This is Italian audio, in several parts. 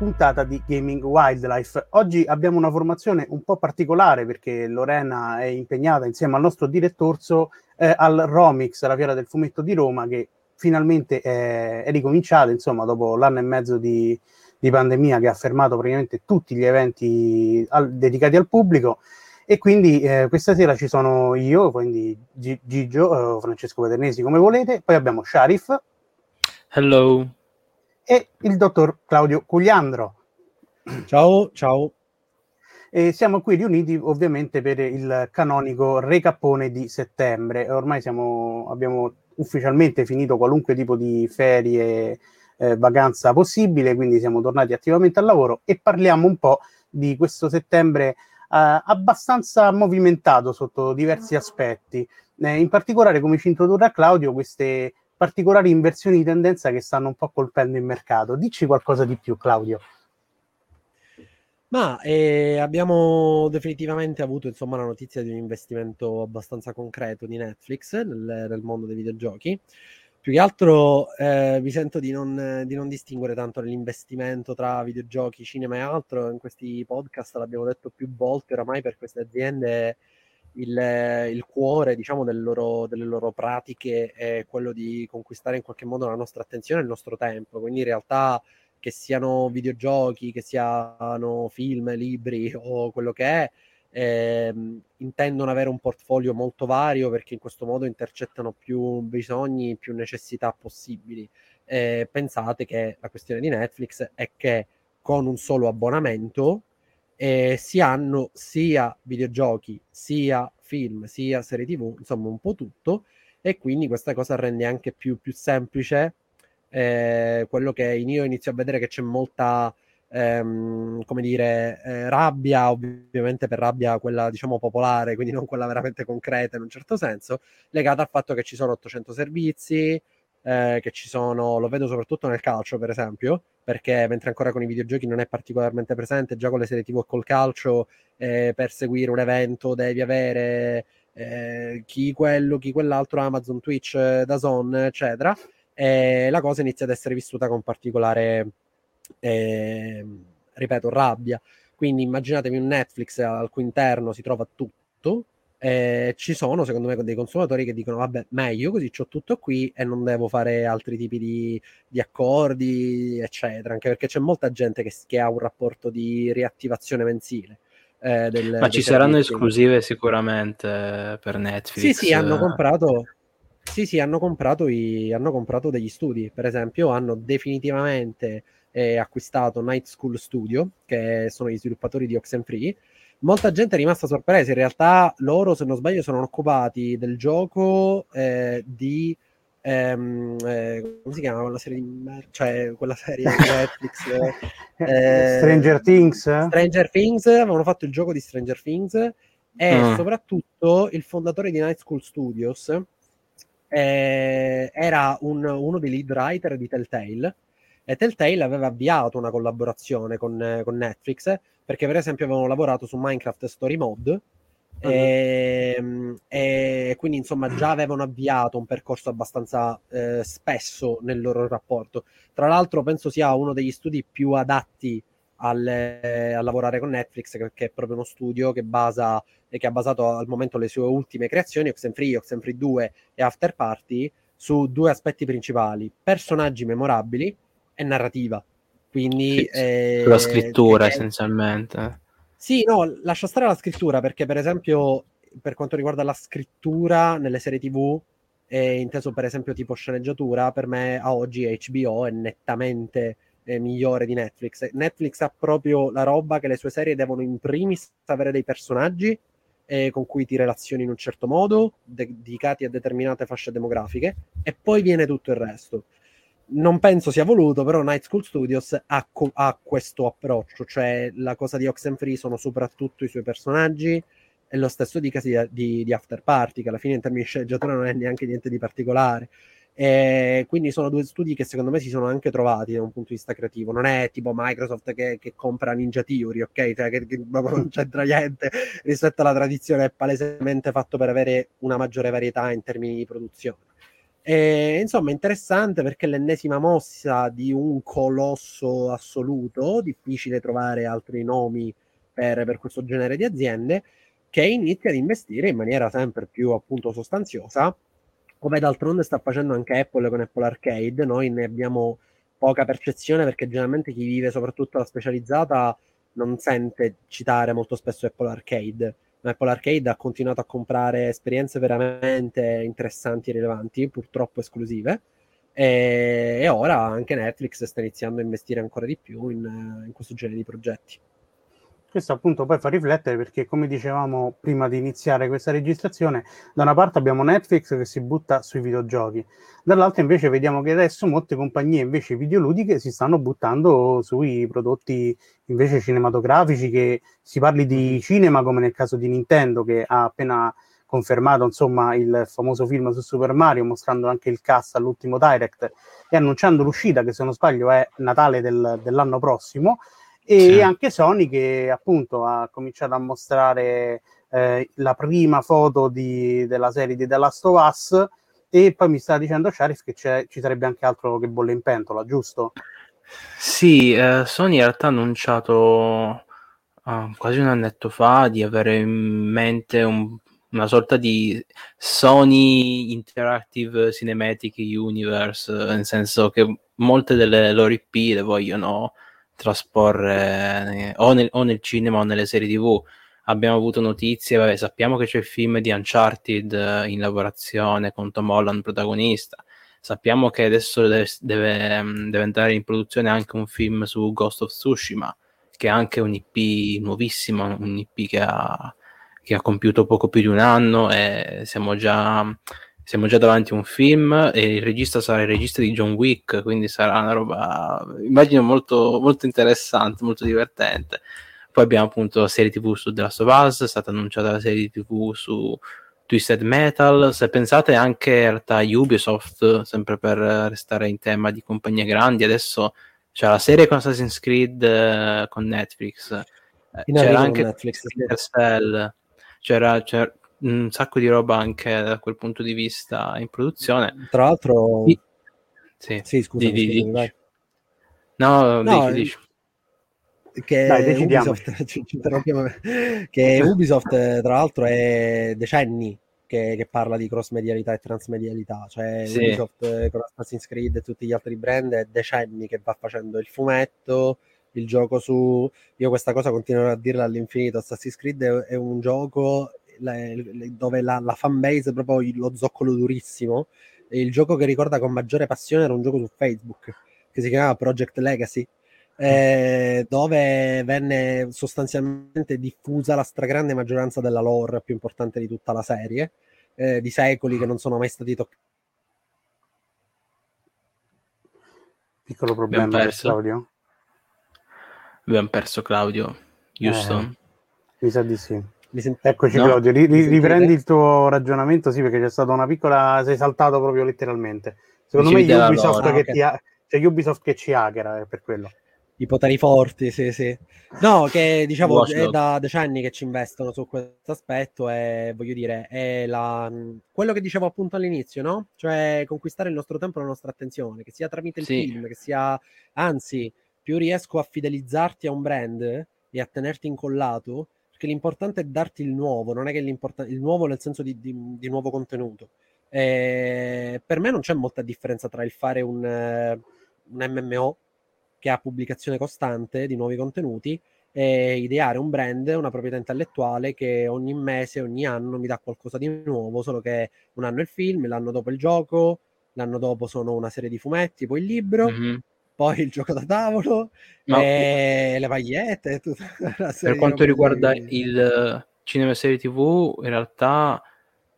puntata di Gaming Wildlife. Oggi abbiamo una formazione un po' particolare perché Lorena è impegnata insieme al nostro direttorso eh, al Romix, la fiera del fumetto di Roma, che finalmente è, è ricominciata, insomma, dopo l'anno e mezzo di, di, pandemia che ha fermato praticamente tutti gli eventi al, dedicati al pubblico. E quindi eh, questa sera ci sono io, quindi Gigio, eh, Francesco Paternesi, come volete, poi abbiamo Sharif. Hello. E il dottor Claudio Cugliandro. Ciao, ciao. E siamo qui riuniti ovviamente per il canonico recappone di settembre. Ormai siamo, abbiamo ufficialmente finito qualunque tipo di ferie, eh, vacanza possibile, quindi siamo tornati attivamente al lavoro e parliamo un po' di questo settembre eh, abbastanza movimentato sotto diversi aspetti. Eh, in particolare, come ci introdurrà Claudio, queste particolari inversioni di tendenza che stanno un po' colpendo il mercato. Dici qualcosa di più, Claudio. Ma eh, abbiamo definitivamente avuto insomma la notizia di un investimento abbastanza concreto di Netflix nel, nel mondo dei videogiochi. Più che altro eh, mi sento di non, di non, distinguere tanto l'investimento tra videogiochi, cinema e altro. In questi podcast l'abbiamo detto più volte, oramai per queste aziende il, il cuore diciamo, delle loro, delle loro pratiche è quello di conquistare in qualche modo la nostra attenzione e il nostro tempo. Quindi in realtà che siano videogiochi, che siano film, libri o quello che è, ehm, intendono avere un portfolio molto vario perché in questo modo intercettano più bisogni, più necessità possibili. Eh, pensate che la questione di Netflix è che con un solo abbonamento eh, si hanno sia videogiochi, sia film, sia serie tv, insomma un po' tutto, e quindi questa cosa rende anche più, più semplice eh, quello che io inizio a vedere che c'è molta ehm, come dire eh, rabbia ovviamente per rabbia quella diciamo popolare quindi non quella veramente concreta in un certo senso legata al fatto che ci sono 800 servizi eh, che ci sono lo vedo soprattutto nel calcio per esempio perché mentre ancora con i videogiochi non è particolarmente presente già con le serie tv e col calcio eh, per seguire un evento devi avere eh, chi quello chi quell'altro Amazon Twitch da Zone eccetera eh, la cosa inizia ad essere vissuta con particolare, eh, ripeto, rabbia. Quindi immaginatevi un Netflix al cui interno si trova tutto. Eh, ci sono secondo me dei consumatori che dicono vabbè meglio così ho tutto qui e non devo fare altri tipi di, di accordi eccetera anche perché c'è molta gente che, che ha un rapporto di riattivazione mensile eh, del, ma ci saranno esclusive sicuramente per Netflix sì sì hanno comprato sì, sì, hanno comprato, i, hanno comprato degli studi. Per esempio, hanno definitivamente eh, acquistato Night School Studio, che sono gli sviluppatori di Oxenfree. Molta gente è rimasta sorpresa. In realtà, loro, se non sbaglio, sono occupati del gioco eh, di. Ehm, eh, come si chiama quella serie di cioè quella serie di Netflix eh, Stranger Things Stranger Things avevano fatto il gioco di Stranger Things e mm. soprattutto il fondatore di Night School Studios eh, era un, uno dei lead writer di Telltale e Telltale aveva avviato una collaborazione con, con Netflix perché per esempio avevano lavorato su Minecraft Story Mode uh-huh. e, e, quindi insomma già avevano avviato un percorso abbastanza eh, spesso nel loro rapporto tra l'altro penso sia uno degli studi più adatti al, a lavorare con Netflix, che, è proprio uno studio che, basa, che ha basato al momento le sue ultime creazioni, Oxenfree, Oxenfree 2 e After Party, su due aspetti principali, personaggi memorabili e narrativa. Quindi, sì, eh, la scrittura perché... essenzialmente. Sì, no, lascia stare la scrittura perché per esempio per quanto riguarda la scrittura nelle serie TV, eh, inteso per esempio tipo sceneggiatura, per me a oggi HBO è nettamente eh, migliore di Netflix. Netflix ha proprio la roba che le sue serie devono in primis avere dei personaggi eh, con cui ti relazioni in un certo modo, dedicati a determinate fasce demografiche, e poi viene tutto il resto. Non penso sia voluto, però Night School Studios ha, co- ha questo approccio, cioè la cosa di Oxenfree sono soprattutto i suoi personaggi, e lo stesso dicasi di, di, After Party, che alla fine in termini di sceneggiatura non è neanche niente di particolare. E quindi sono due studi che secondo me si sono anche trovati da un punto di vista creativo. Non è tipo Microsoft che, che compra Ninja Theory, ok? Cioè che, che non c'entra niente rispetto alla tradizione, è palesemente fatto per avere una maggiore varietà in termini di produzione. E, insomma, interessante perché l'ennesima mossa di un colosso assoluto, difficile trovare altri nomi per, per questo genere di aziende, che inizia ad investire in maniera sempre più appunto sostanziosa, come d'altronde sta facendo anche Apple con Apple Arcade. Noi ne abbiamo poca percezione perché generalmente chi vive soprattutto la specializzata non sente citare molto spesso Apple Arcade. Apple Arcade ha continuato a comprare esperienze veramente interessanti e rilevanti, purtroppo esclusive. E, e ora anche Netflix sta iniziando a investire ancora di più in, in questo genere di progetti. Questo appunto poi fa riflettere perché, come dicevamo prima di iniziare questa registrazione, da una parte abbiamo Netflix che si butta sui videogiochi, dall'altra invece vediamo che adesso molte compagnie invece videoludiche si stanno buttando sui prodotti invece cinematografici, che si parli di cinema come nel caso di Nintendo che ha appena confermato insomma il famoso film su Super Mario mostrando anche il cast all'ultimo Direct e annunciando l'uscita che se non sbaglio è Natale del, dell'anno prossimo e sì. anche Sony che appunto ha cominciato a mostrare eh, la prima foto di, della serie di The Last of Us e poi mi sta dicendo Sharif che ci sarebbe anche altro che bolle in pentola, giusto? Sì, eh, Sony in realtà ha annunciato uh, quasi un annetto fa di avere in mente un, una sorta di Sony Interactive Cinematic Universe, nel senso che molte delle loro IP le vogliono trasporre o nel, o nel, cinema o nelle serie tv. Abbiamo avuto notizie, vabbè, sappiamo che c'è il film di Uncharted eh, in lavorazione con Tom Holland protagonista. Sappiamo che adesso deve, deve, mm, deve entrare in produzione anche un film su Ghost of Tsushima, che è anche un IP nuovissimo, un IP che ha, che ha compiuto poco più di un anno e siamo già siamo già davanti a un film e il regista sarà il regista di John Wick, quindi sarà una roba, immagino, molto, molto interessante, molto divertente. Poi abbiamo appunto la serie TV su The Last of Us, è stata annunciata la serie TV su Twisted Metal. Se pensate anche in realtà a Ubisoft, sempre per restare in tema di compagnie grandi, adesso c'è la serie con Assassin's Creed eh, con Netflix. In c'era anche Netflix, Cell, c'era, c'era, un sacco di roba anche da quel punto di vista in produzione. Tra l'altro, sì, sì, sì scusa, di, di, di, no, no dici, dici. Che, Dai, Ubisoft, ci, ci che Ubisoft, tra l'altro, è decenni che, che, parla di cross medialità e transmedialità, cioè sì. Ubisoft eh, con Assassin's Creed e tutti gli altri brand è decenni che va facendo il fumetto, il gioco su... Io questa cosa continuerò a dirla all'infinito, Assassin's Creed è, è un gioco le, le, dove la, la fanbase è proprio lo zoccolo durissimo. E il gioco che ricorda con maggiore passione era un gioco su Facebook che si chiamava Project Legacy. Eh, dove venne sostanzialmente diffusa la stragrande maggioranza della lore più importante di tutta la serie, eh, di secoli che non sono mai stati toccati. Piccolo problema, Abbiamo perso. Claudio. Abbiamo perso Claudio, giusto? Eh, mi sa di sì. Sent... Eccoci no? Claudio, ri- ri- riprendi il tuo ragionamento, sì, perché c'è stata una piccola... sei saltato proprio letteralmente. Secondo me Ubisoft, che, okay. ti ha... cioè, Ubisoft che ci hackera, è per quello. I poteri forti, sì, sì. No, che diciamo è da decenni che ci investono su questo aspetto e voglio dire, è la... quello che dicevo appunto all'inizio, no? Cioè conquistare il nostro tempo e la nostra attenzione, che sia tramite il sì. film, che sia... Anzi, più riesco a fidelizzarti a un brand e a tenerti incollato, che l'importante è darti il nuovo, non è che il nuovo nel senso di, di, di nuovo contenuto. E per me non c'è molta differenza tra il fare un, un MMO che ha pubblicazione costante di nuovi contenuti e ideare un brand, una proprietà intellettuale che ogni mese, ogni anno mi dà qualcosa di nuovo, solo che un anno è il film, l'anno dopo il gioco, l'anno dopo sono una serie di fumetti, poi il libro, mm-hmm poi il gioco da tavolo, Ma... e le pagliette. per quanto riguarda di... il cinema e serie TV, in realtà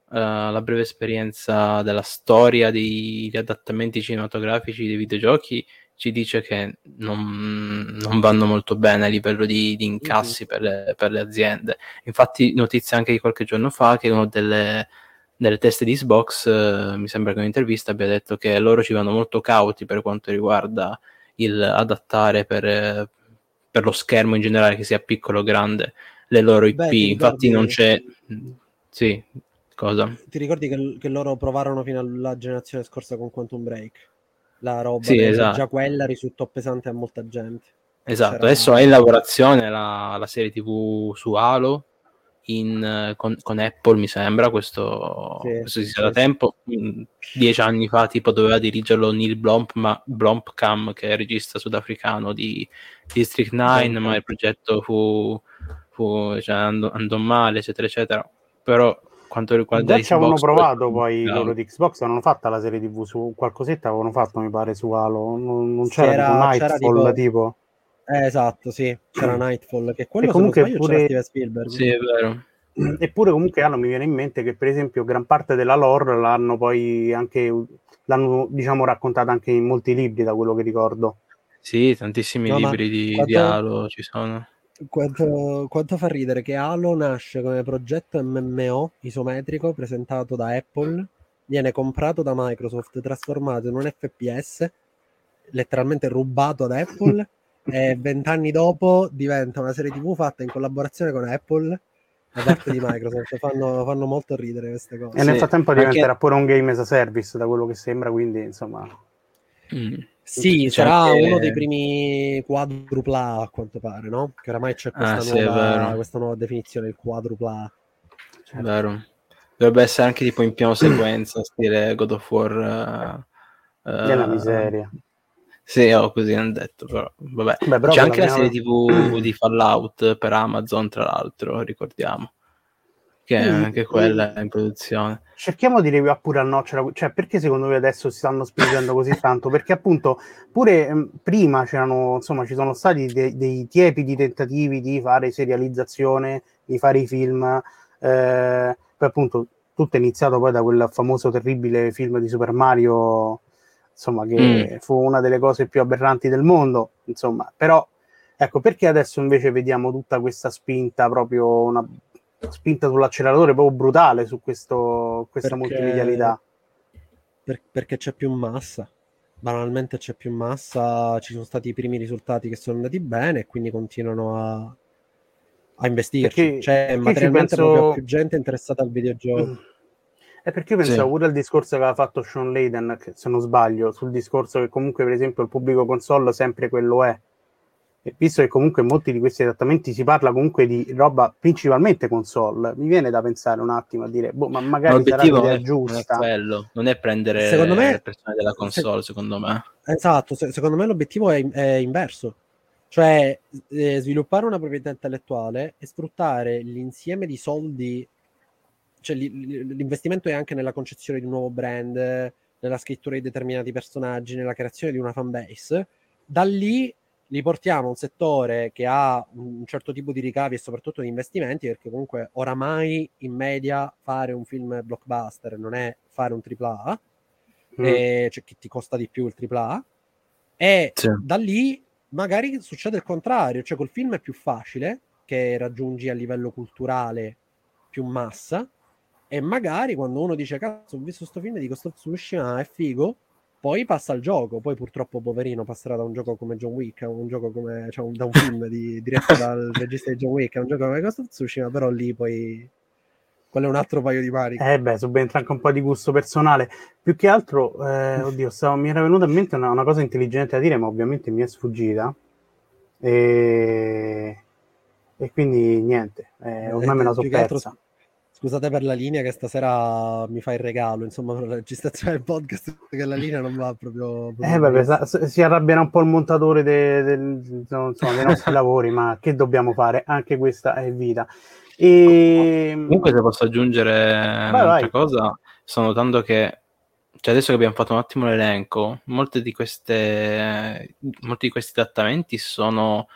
uh, la breve esperienza della storia degli adattamenti cinematografici dei videogiochi ci dice che non, non vanno molto bene a livello di, di incassi mm-hmm. per, le, per, le, aziende. Infatti, notizia anche di qualche giorno fa che uno delle, delle teste di Xbox, uh, mi sembra che in un'intervista abbia detto che loro ci vanno molto cauti per quanto riguarda il adattare per, per, lo schermo in generale, che sia piccolo o grande, le loro IP. Beh, Infatti non c'è... Sì, Cosa? Ti ricordi che, che, loro provarono fino alla generazione scorsa con Quantum Break? La roba sì, esatto. già quella risultò pesante a molta gente. Esatto, C'era... adesso è in lavorazione la, la serie TV su Halo in, con, con, Apple, mi sembra, questo, sì, questo si sa da tempo. Mm, dieci anni fa tipo doveva dirigerlo Neil Blomp, ma, Blomkamp, che è il regista sudafricano di District 9, sì. ma il progetto fu, fu cioè, andò, andò, male, eccetera, eccetera. Però quanto riguarda Xbox... avevano provato poi no. loro di Xbox, avevano fatto la serie TV su qualcosetta, avevano fatto mi pare su Halo, non, non c'era, c'era tipo Nightfall c'era tipo... tipo eh, esatto, sì, c'era Nightfall, che quello e comunque sbaglio, pure... c'era Spielberg. Sì, è vero. Eppure comunque hanno, mi viene in mente che per esempio gran parte della lore l'hanno poi anche, l'hanno diciamo raccontata anche in molti libri da quello che ricordo. Sì, tantissimi no, libri di, quanto, di Halo ci sono. Quanto, quanto, fa ridere che Halo nasce come progetto MMO isometrico presentato da Apple, viene comprato da Microsoft, trasformato in un FPS, letteralmente rubato ad Apple e vent'anni dopo diventa una serie tv fatta in collaborazione con Apple da parte di Microsoft. Fanno, fanno, molto ridere queste cose. E nel frattempo diventerà anche... pure un game as a service da quello che sembra quindi insomma. Mm. sì sarà anche... uno dei primi quadrupla a quanto pare no? che oramai c'è questa, ah, nuova, sì, questa nuova definizione il quadrupla. Certo. vero. Dovrebbe essere anche tipo in piano sequenza stile God of War uh, uh, miseria sì, oh, così hanno detto, però vabbè. Beh, C'è anche la serie TV di Fallout per Amazon, tra l'altro, ricordiamo. Che mm, anche quella è in produzione. Cerchiamo di arrivare pure al nocciolo, cioè perché secondo voi adesso si stanno spingendo così tanto? Perché appunto pure eh, prima c'erano, insomma, ci sono stati de- dei tiepidi tentativi di fare serializzazione, di fare i film, eh, poi appunto tutto è iniziato poi da quel famoso terribile film di Super Mario insomma, che mm. fu una delle cose più aberranti del mondo, insomma, però ecco, perché adesso invece vediamo tutta questa spinta, proprio una spinta sull'acceleratore proprio brutale su questo, questa perché, multimedialità? Per, perché c'è più massa, banalmente c'è più massa, ci sono stati i primi risultati che sono andati bene e quindi continuano a, a investirci. Perché, c'è materialmente penso... proprio più gente interessata al videogioco. Mm è perché io pensavo sì. pure al discorso che aveva fatto Sean Layden, se non sbaglio, sul discorso che comunque, per esempio, il pubblico console sempre quello è. E visto che comunque in molti di questi adattamenti si parla comunque di roba principalmente console, mi viene da pensare un attimo a dire, boh, ma magari sarà l'idea è, giusta. Non è, quello, non è prendere secondo me, le persone della console, se, secondo me. Esatto, se, secondo me l'obiettivo è, è inverso. Cioè, eh, sviluppare una proprietà intellettuale e sfruttare l'insieme di soldi cioè, l'investimento è anche nella concezione di un nuovo brand, nella scrittura di determinati personaggi, nella creazione di una fanbase. Da lì li portiamo a un settore che ha un certo tipo di ricavi e soprattutto di investimenti, perché comunque oramai in media fare un film blockbuster non è fare un AAA, mm. e, cioè che ti costa di più il AAA, e sì. da lì magari succede il contrario, cioè col film è più facile che raggiungi a livello culturale più massa, e magari quando uno dice cazzo ho visto questo film di Ghost of Tsushima è figo poi passa al gioco. Poi purtroppo poverino passerà da un gioco come John Wick a un gioco come cioè, da un film di, diretto dal regista di John Wick a un gioco come Ghost of Tsushima però lì poi quello è un altro paio di maniche eh beh subentra anche un po' di gusto personale. Più che altro eh, oddio stavo, mi era venuta in mente una, una, cosa intelligente da dire ma ovviamente mi è sfuggita. E, e quindi niente eh, ormai me la so persa Scusate per la linea che stasera mi fa il regalo, insomma, per la registrazione del podcast, che la linea non va proprio... proprio eh, vabbè, si arrabbierà un po' il montatore de, de, de, insomma, dei nostri lavori, ma che dobbiamo fare? Anche questa è vita. E... Comunque, se posso aggiungere vai, un'altra vai. cosa, sto notando che cioè adesso che abbiamo fatto un attimo l'elenco, molte di queste, molti di questi trattamenti sono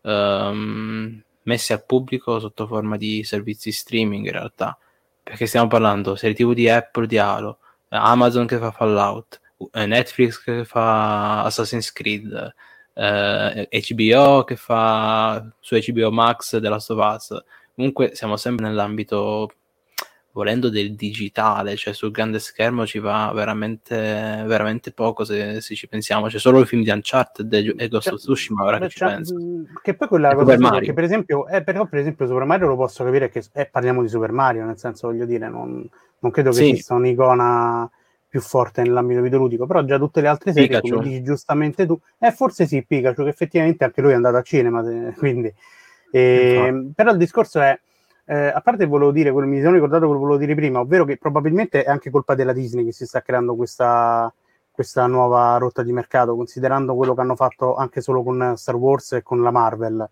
um, messi al pubblico sotto forma di servizi streaming in realtà, perché stiamo parlando serie TV di Apple di Halo, Amazon che fa Fallout, eh, Netflix che fa Assassin's Creed, eh, HBO che fa su HBO Max The Last Us. Comunque siamo sempre nell'ambito volendo del digitale, cioè sul grande schermo ci va veramente, veramente poco se, se ci pensiamo, c'è solo il film di Uncharted e Ghost of Tsushima ora che ci penso. Che poi quella cosa Mario. che per esempio, eh, però per esempio Super Mario lo posso capire che eh, parliamo di Super Mario, nel senso voglio dire, non, non credo che sì. esista un'icona più forte nell'ambito videoludico, però già tutte le altre serie, Pikachu. come dici giustamente tu, eh, forse sì, Pikachu, che effettivamente anche lui è andato al cinema, quindi... Eh, però il discorso è, eh, a parte volevo dire, quello, mi sono ricordato quello che volevo dire prima, ovvero che probabilmente è anche colpa della Disney che si sta creando questa, questa nuova rotta di mercato, considerando quello che hanno fatto anche solo con Star Wars e con la Marvel,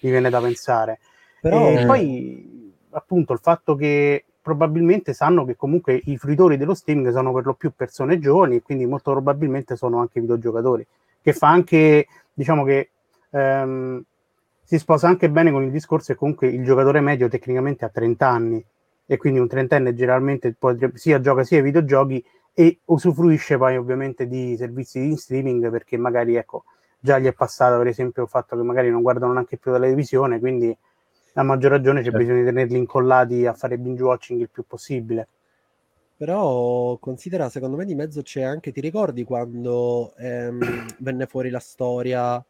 mi viene da pensare. Però, e eh. poi appunto il fatto che probabilmente sanno che comunque i fruitori dello streaming sono per lo più persone giovani e quindi molto probabilmente sono anche videogiocatori, che fa anche, diciamo che ehm, si sposa anche bene con il discorso che comunque il giocatore medio tecnicamente ha 30 anni e quindi un trentenne generalmente sia gioca sia ai videogiochi e usufruisce poi ovviamente di servizi di streaming perché magari ecco già gli è passato per esempio il fatto che magari non guardano neanche più la televisione quindi a maggior ragione c'è certo. bisogno di tenerli incollati a fare binge watching il più possibile. Però considera, secondo me di mezzo c'è anche, ti ricordi quando ehm, venne fuori la storia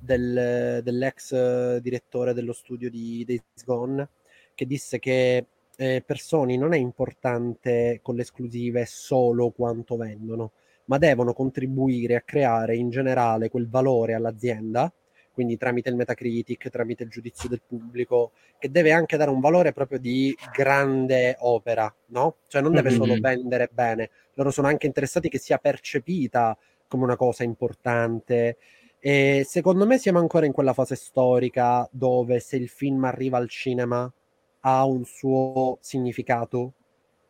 del, dell'ex direttore dello studio di Days Gone, che disse che eh, per Sony non è importante con le esclusive solo quanto vendono, ma devono contribuire a creare in generale quel valore all'azienda quindi tramite il Metacritic, tramite il giudizio del pubblico, che deve anche dare un valore proprio di grande opera, no? Cioè non deve solo mm-hmm. vendere bene, loro sono anche interessati che sia percepita come una cosa importante. E secondo me siamo ancora in quella fase storica dove se il film arriva al cinema ha un suo significato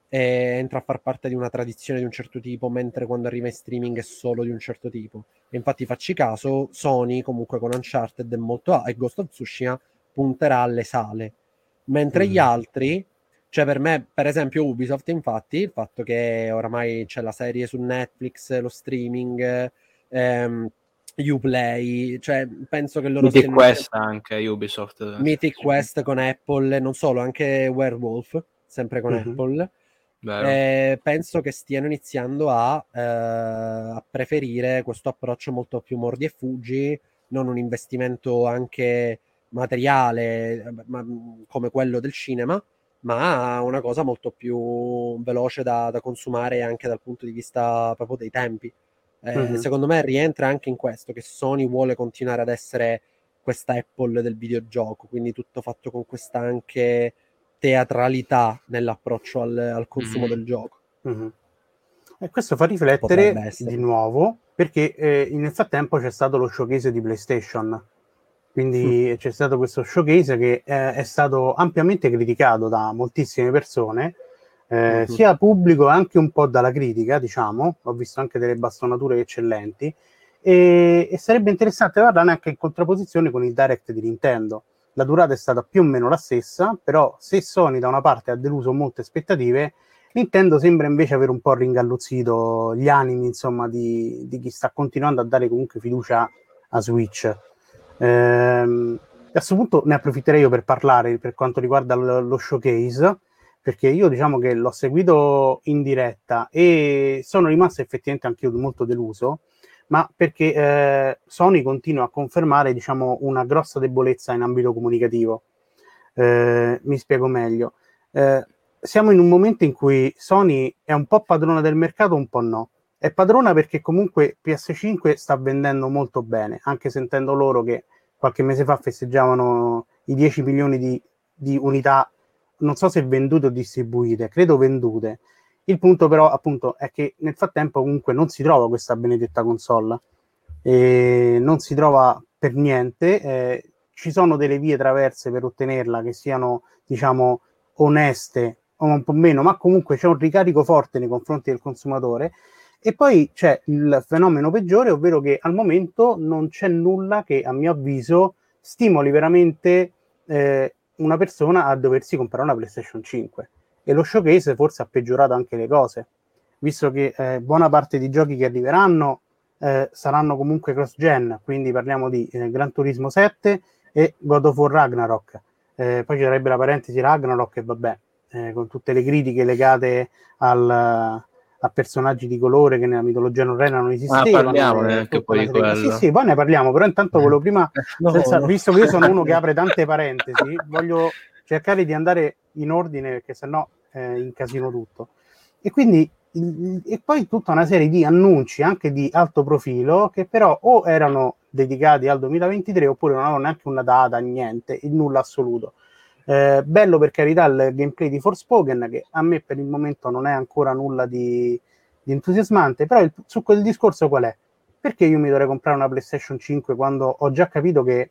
e entra a far parte di una tradizione di un certo tipo, mentre quando arriva in streaming è solo di un certo tipo. E infatti facci caso, Sony comunque con Uncharted è molto A e Ghost of Tsushima punterà alle sale, mentre mm. gli altri, cioè per me, per esempio Ubisoft infatti, il fatto che oramai c'è la serie su Netflix, lo streaming, ehm, Uplay, cioè penso che loro Mythic stiano... Quest anche Ubisoft Mythic Quest con Apple, non solo, anche Werewolf, sempre con mm-hmm. Apple eh, penso che stiano iniziando a, eh, a, preferire questo approccio molto più mordi e fuggi, non un investimento anche materiale ma, come quello del cinema, ma una cosa molto più veloce da, da consumare anche dal punto di vista proprio dei tempi. Eh, mm-hmm. Secondo me rientra anche in questo che Sony vuole continuare ad essere questa Apple del videogioco, quindi tutto fatto con questa anche teatralità nell'approccio al, al consumo mm-hmm. del gioco. Mm-hmm. E questo fa riflettere di nuovo perché eh, nel frattempo c'è stato lo showcase di PlayStation. Quindi mm. c'è stato questo showcase che eh, è stato ampiamente criticato da moltissime persone, eh, mm-hmm. sia pubblico e anche un po' dalla critica, diciamo. Ho visto anche delle bastonature eccellenti. E, e sarebbe interessante parlarne anche in contrapposizione con il direct di Nintendo la durata è stata più o meno la stessa, però se Sony da una parte ha deluso molte aspettative, Nintendo sembra invece aver un po' ringalluzzito gli animi, insomma, di, di chi sta continuando a dare comunque fiducia a Switch. Ehm, a questo punto ne approfitterei io per parlare per quanto riguarda lo, lo showcase, perché io diciamo che l'ho seguito in diretta e sono rimasto effettivamente anche io molto deluso ma perché eh, Sony continua a confermare diciamo, una grossa debolezza in ambito comunicativo. Eh, mi spiego meglio. Eh, siamo in un momento in cui Sony è un po' padrona del mercato, un po' no. È padrona perché comunque PS5 sta vendendo molto bene, anche sentendo loro che qualche mese fa festeggiavano i 10 milioni di, di unità, non so se vendute o distribuite, credo vendute. Il punto però appunto è che nel frattempo comunque non si trova questa benedetta console, e non si trova per niente, eh, ci sono delle vie traverse per ottenerla che siano diciamo oneste o un po' meno, ma comunque c'è un ricarico forte nei confronti del consumatore. E poi c'è il fenomeno peggiore, ovvero che al momento non c'è nulla che a mio avviso stimoli veramente eh, una persona a doversi comprare una PlayStation 5 e lo showcase forse ha peggiorato anche le cose, visto che eh, buona parte dei giochi che arriveranno eh, saranno comunque cross-gen, quindi parliamo di eh, Gran Turismo 7 e God of War Ragnarok. Eh, poi ci sarebbe la parentesi Ragnarok e vabbè, eh, con tutte le critiche legate al, a personaggi di colore che nella mitologia norrena non esistevano. Ah, parliamo anche poi di quello. Sì, sì, poi ne parliamo, però intanto volevo prima, no, senza, no. visto che io sono uno che apre tante parentesi, voglio cercare di andare in ordine perché sennò eh, incasino tutto. E quindi e poi tutta una serie di annunci anche di alto profilo che però o erano dedicati al 2023 oppure non avevano neanche una data, niente, il nulla assoluto. Eh, bello per carità il gameplay di Forspoken che a me per il momento non è ancora nulla di, di entusiasmante, però il, su quel discorso qual è? Perché io mi dovrei comprare una PlayStation 5 quando ho già capito che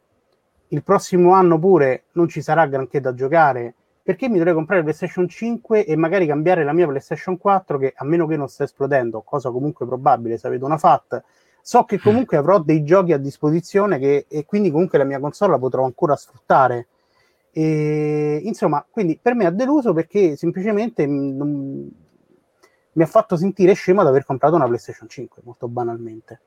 il prossimo anno pure non ci sarà granché da giocare perché mi dovrei comprare PlayStation 5 e magari cambiare la mia PlayStation 4 che a meno che non sta esplodendo, cosa comunque probabile se avete una FAT, so che comunque avrò dei giochi a disposizione che, e quindi comunque la mia console la potrò ancora sfruttare. E, insomma, quindi per me ha deluso perché semplicemente non, mi ha fatto sentire scemo ad aver comprato una PlayStation 5, molto banalmente.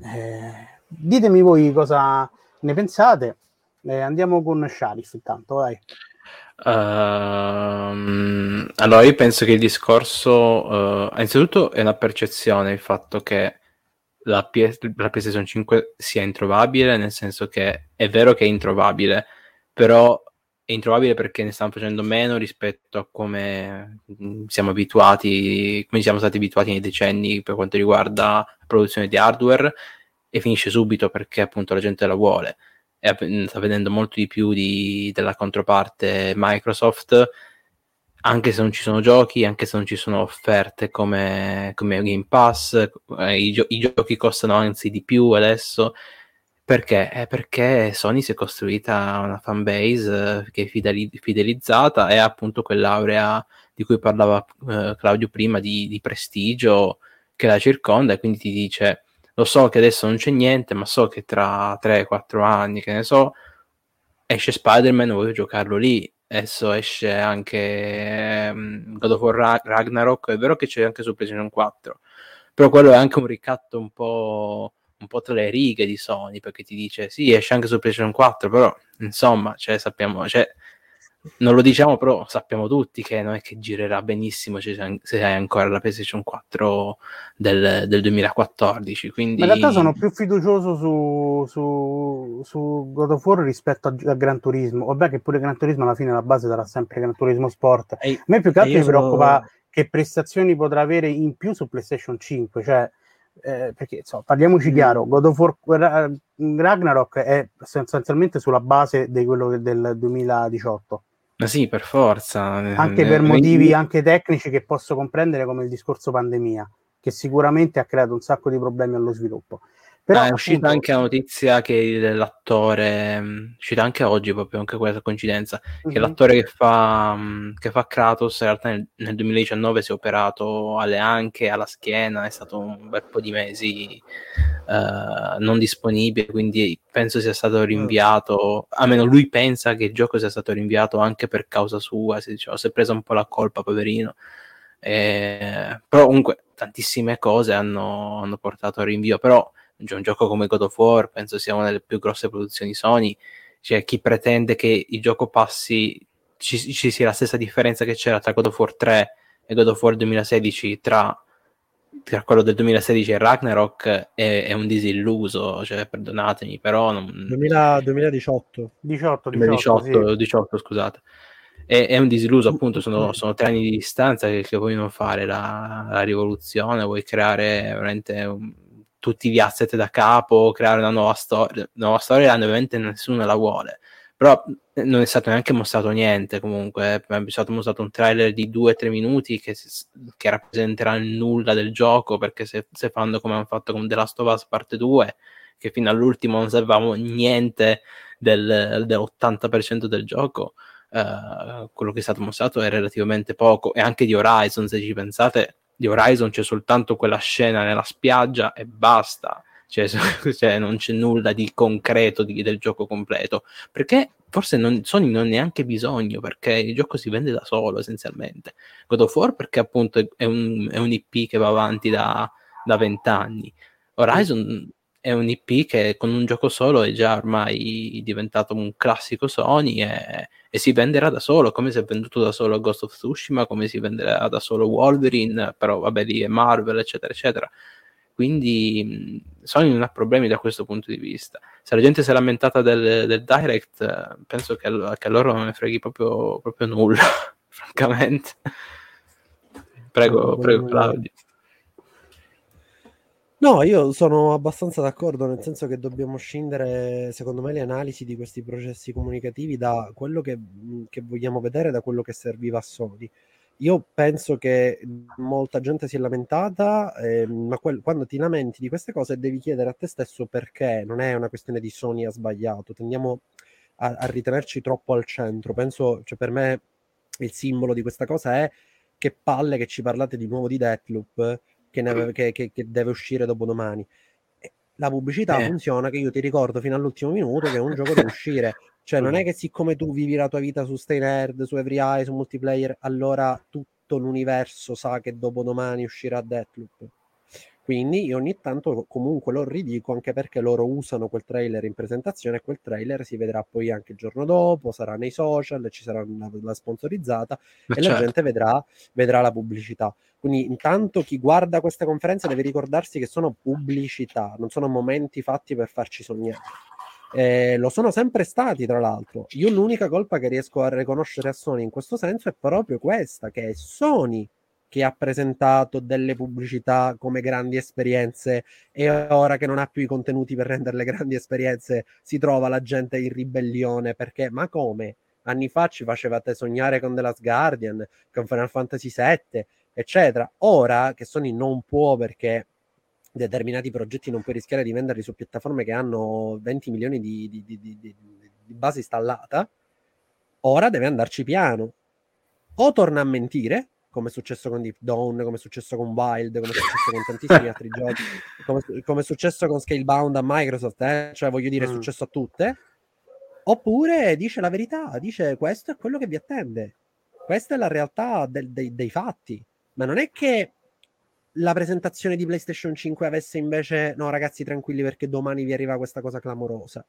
Eh, ditemi voi cosa ne pensate. Eh, andiamo con Sharif intanto, vai. Uh, allora, io penso che il discorso, uh, innanzitutto, è una percezione il fatto che la, PS- la PlayStation 5 sia introvabile, nel senso che è vero che è introvabile, però è introvabile perché ne stanno facendo meno rispetto a come mm, siamo abituati, come siamo stati abituati nei decenni per quanto riguarda la produzione di hardware e finisce subito perché appunto la gente la vuole e sta vedendo molto di più di, della controparte Microsoft anche se non ci sono giochi, anche se non ci sono offerte come, come Game Pass, eh, i, gio- i, giochi costano anzi di più adesso. Perché? Eh, perché Sony si è costruita una fanbase eh, che è fideli- fidelizzata e ha appunto quell'aurea di cui parlava eh, Claudio prima di, di prestigio che la circonda e quindi ti dice lo so che adesso non c'è niente, ma so che tra 3-4 anni, che ne so, esce Spider-Man, voglio giocarlo lì. Adesso esce anche um, God of War Ragnarok, è vero che c'è anche su PlayStation 4, però quello è anche un ricatto un po', un po' tra le righe di Sony, perché ti dice sì, esce anche su PlayStation 4, però insomma, cioè, sappiamo, cioè, non lo diciamo, però sappiamo tutti che non è che girerà benissimo se hai ancora la PlayStation 4 del, del 2014. Quindi... Ma in realtà sono più fiducioso su, su, su God of War rispetto a, a, Gran Turismo. Vabbè, che pure Gran Turismo alla fine la base sarà sempre Gran Turismo Sport. A me più che altro mi sono... preoccupa che prestazioni potrà avere in più su PlayStation 5, cioè. Eh, perché so, parliamoci mm. chiaro, God of War Ragnarok è sostanzialmente sulla base di quello del 2018 ma sì, per forza. Anche per motivi anche tecnici che posso comprendere come il discorso pandemia, che sicuramente ha creato un sacco di problemi allo sviluppo. Però, ah, è uscita appunto... anche la notizia che l'attore, mm, è uscita anche oggi proprio, anche questa coincidenza, uh-huh. che mhm. l'attore che fa, mm, che fa Kratos in realtà nel, nel, 2019 si è operato alle anche, alla schiena, è stato un bel po' di mesi uh, non disponibile, quindi penso sia stato rinviato, almeno lui pensa che il gioco sia stato rinviato anche per causa sua, si, diciamo, si è presa un po' la colpa, poverino. Eh, però comunque tantissime cose hanno, hanno portato al rinvio, però un gioco come God of War penso sia una delle più grosse produzioni Sony. Cioè chi pretende che il gioco passi ci, ci sia la stessa differenza che c'era tra God of War 3 e God of War 2016 tra, tra quello del 2016 e Ragnarok è, è, un disilluso cioè perdonatemi però non... 2000, 2018 18, 18, 18, sì. 18 scusate. È, è, un disilluso appunto sono, sono, tre anni di distanza che, che vogliono fare la, la rivoluzione vuoi creare veramente un tutti gli asset da capo, creare una nuova storia, nuova storia ovviamente nessuno la vuole, però eh, non è stato neanche mostrato niente comunque, è stato mostrato un trailer di 2-3 minuti che, che, rappresenterà il nulla del gioco, perché se, se fanno come hanno fatto con The Last of Us parte 2, che fino all'ultimo non sapevamo niente del, dell'80% del gioco, uh, quello che è stato mostrato è relativamente poco, e anche di Horizon, se ci pensate, di Horizon c'è soltanto quella scena nella spiaggia e basta. Cioè, cioè non c'è nulla di concreto di, del gioco completo. Perché forse non, Sony non ha neanche bisogno, perché il gioco si vende da solo essenzialmente. God of War perché appunto è un, è un IP che va avanti da vent'anni. Horizon è un IP che con un gioco solo è già ormai diventato un classico Sony e, e, si venderà da solo, come si è venduto da solo Ghost of Tsushima, come si venderà da solo Wolverine, però vabbè lì è Marvel, eccetera, eccetera. Quindi Sony non ha problemi da questo punto di vista. Se la gente si è lamentata del, del Direct, penso che, che, a loro non ne freghi proprio, proprio nulla, francamente. Prego, prego Claudio. No, io sono abbastanza d'accordo, nel senso che dobbiamo scindere, secondo me, le analisi di questi processi comunicativi da quello che, che vogliamo vedere, da quello che serviva a Sony. Io penso che molta gente si è lamentata, eh, ma quel, quando ti lamenti di queste cose devi chiedere a te stesso perché, non è una questione di Sony ha sbagliato, tendiamo a, a ritenerci troppo al centro. Penso, cioè per me il simbolo di questa cosa è che palle che ci parlate di nuovo di Deathloop che, ne, che, che, che deve uscire dopo domani. La pubblicità eh. funziona che io ti ricordo fino all'ultimo minuto che un gioco deve uscire. Cioè, non è che siccome tu vivi la tua vita su Stay Nerd, su Every Eye, su multiplayer, allora tutto l'universo sa che dopo domani uscirà Deathloop. Quindi io ogni tanto comunque lo ridico anche perché loro usano quel trailer in presentazione e quel trailer si vedrà poi anche il giorno dopo, sarà nei social, ci sarà una, la sponsorizzata Ma e certo. la gente vedrà, vedrà la pubblicità. Quindi intanto chi guarda queste conferenze deve ricordarsi che sono pubblicità, non sono momenti fatti per farci sognare. Eh, lo sono sempre stati, tra l'altro. Io l'unica colpa che riesco a riconoscere a Sony in questo senso è proprio questa, che è Sony che ha presentato delle pubblicità come grandi esperienze e ora che non ha più i contenuti per renderle grandi esperienze si trova la gente in ribellione perché ma come? Anni fa ci facevate sognare con The Last Guardian, con Final Fantasy VII, eccetera. Ora che Sony non può perché determinati progetti non puoi rischiare di venderli su piattaforme che hanno 20 milioni di, di, di, di base installata, ora deve andarci piano. O torna a mentire, come è successo con Deep Dawn, come è successo con Wild, come è successo con tantissimi altri giochi, come, come, è successo con Scalebound a Microsoft, eh? cioè voglio dire, è mm. successo a tutte. Oppure dice la verità, dice questo è quello che vi attende, questa è la realtà del, dei, dei fatti. Ma non è che la presentazione di PlayStation 5 avesse invece no ragazzi tranquilli perché domani vi arriva questa cosa clamorosa.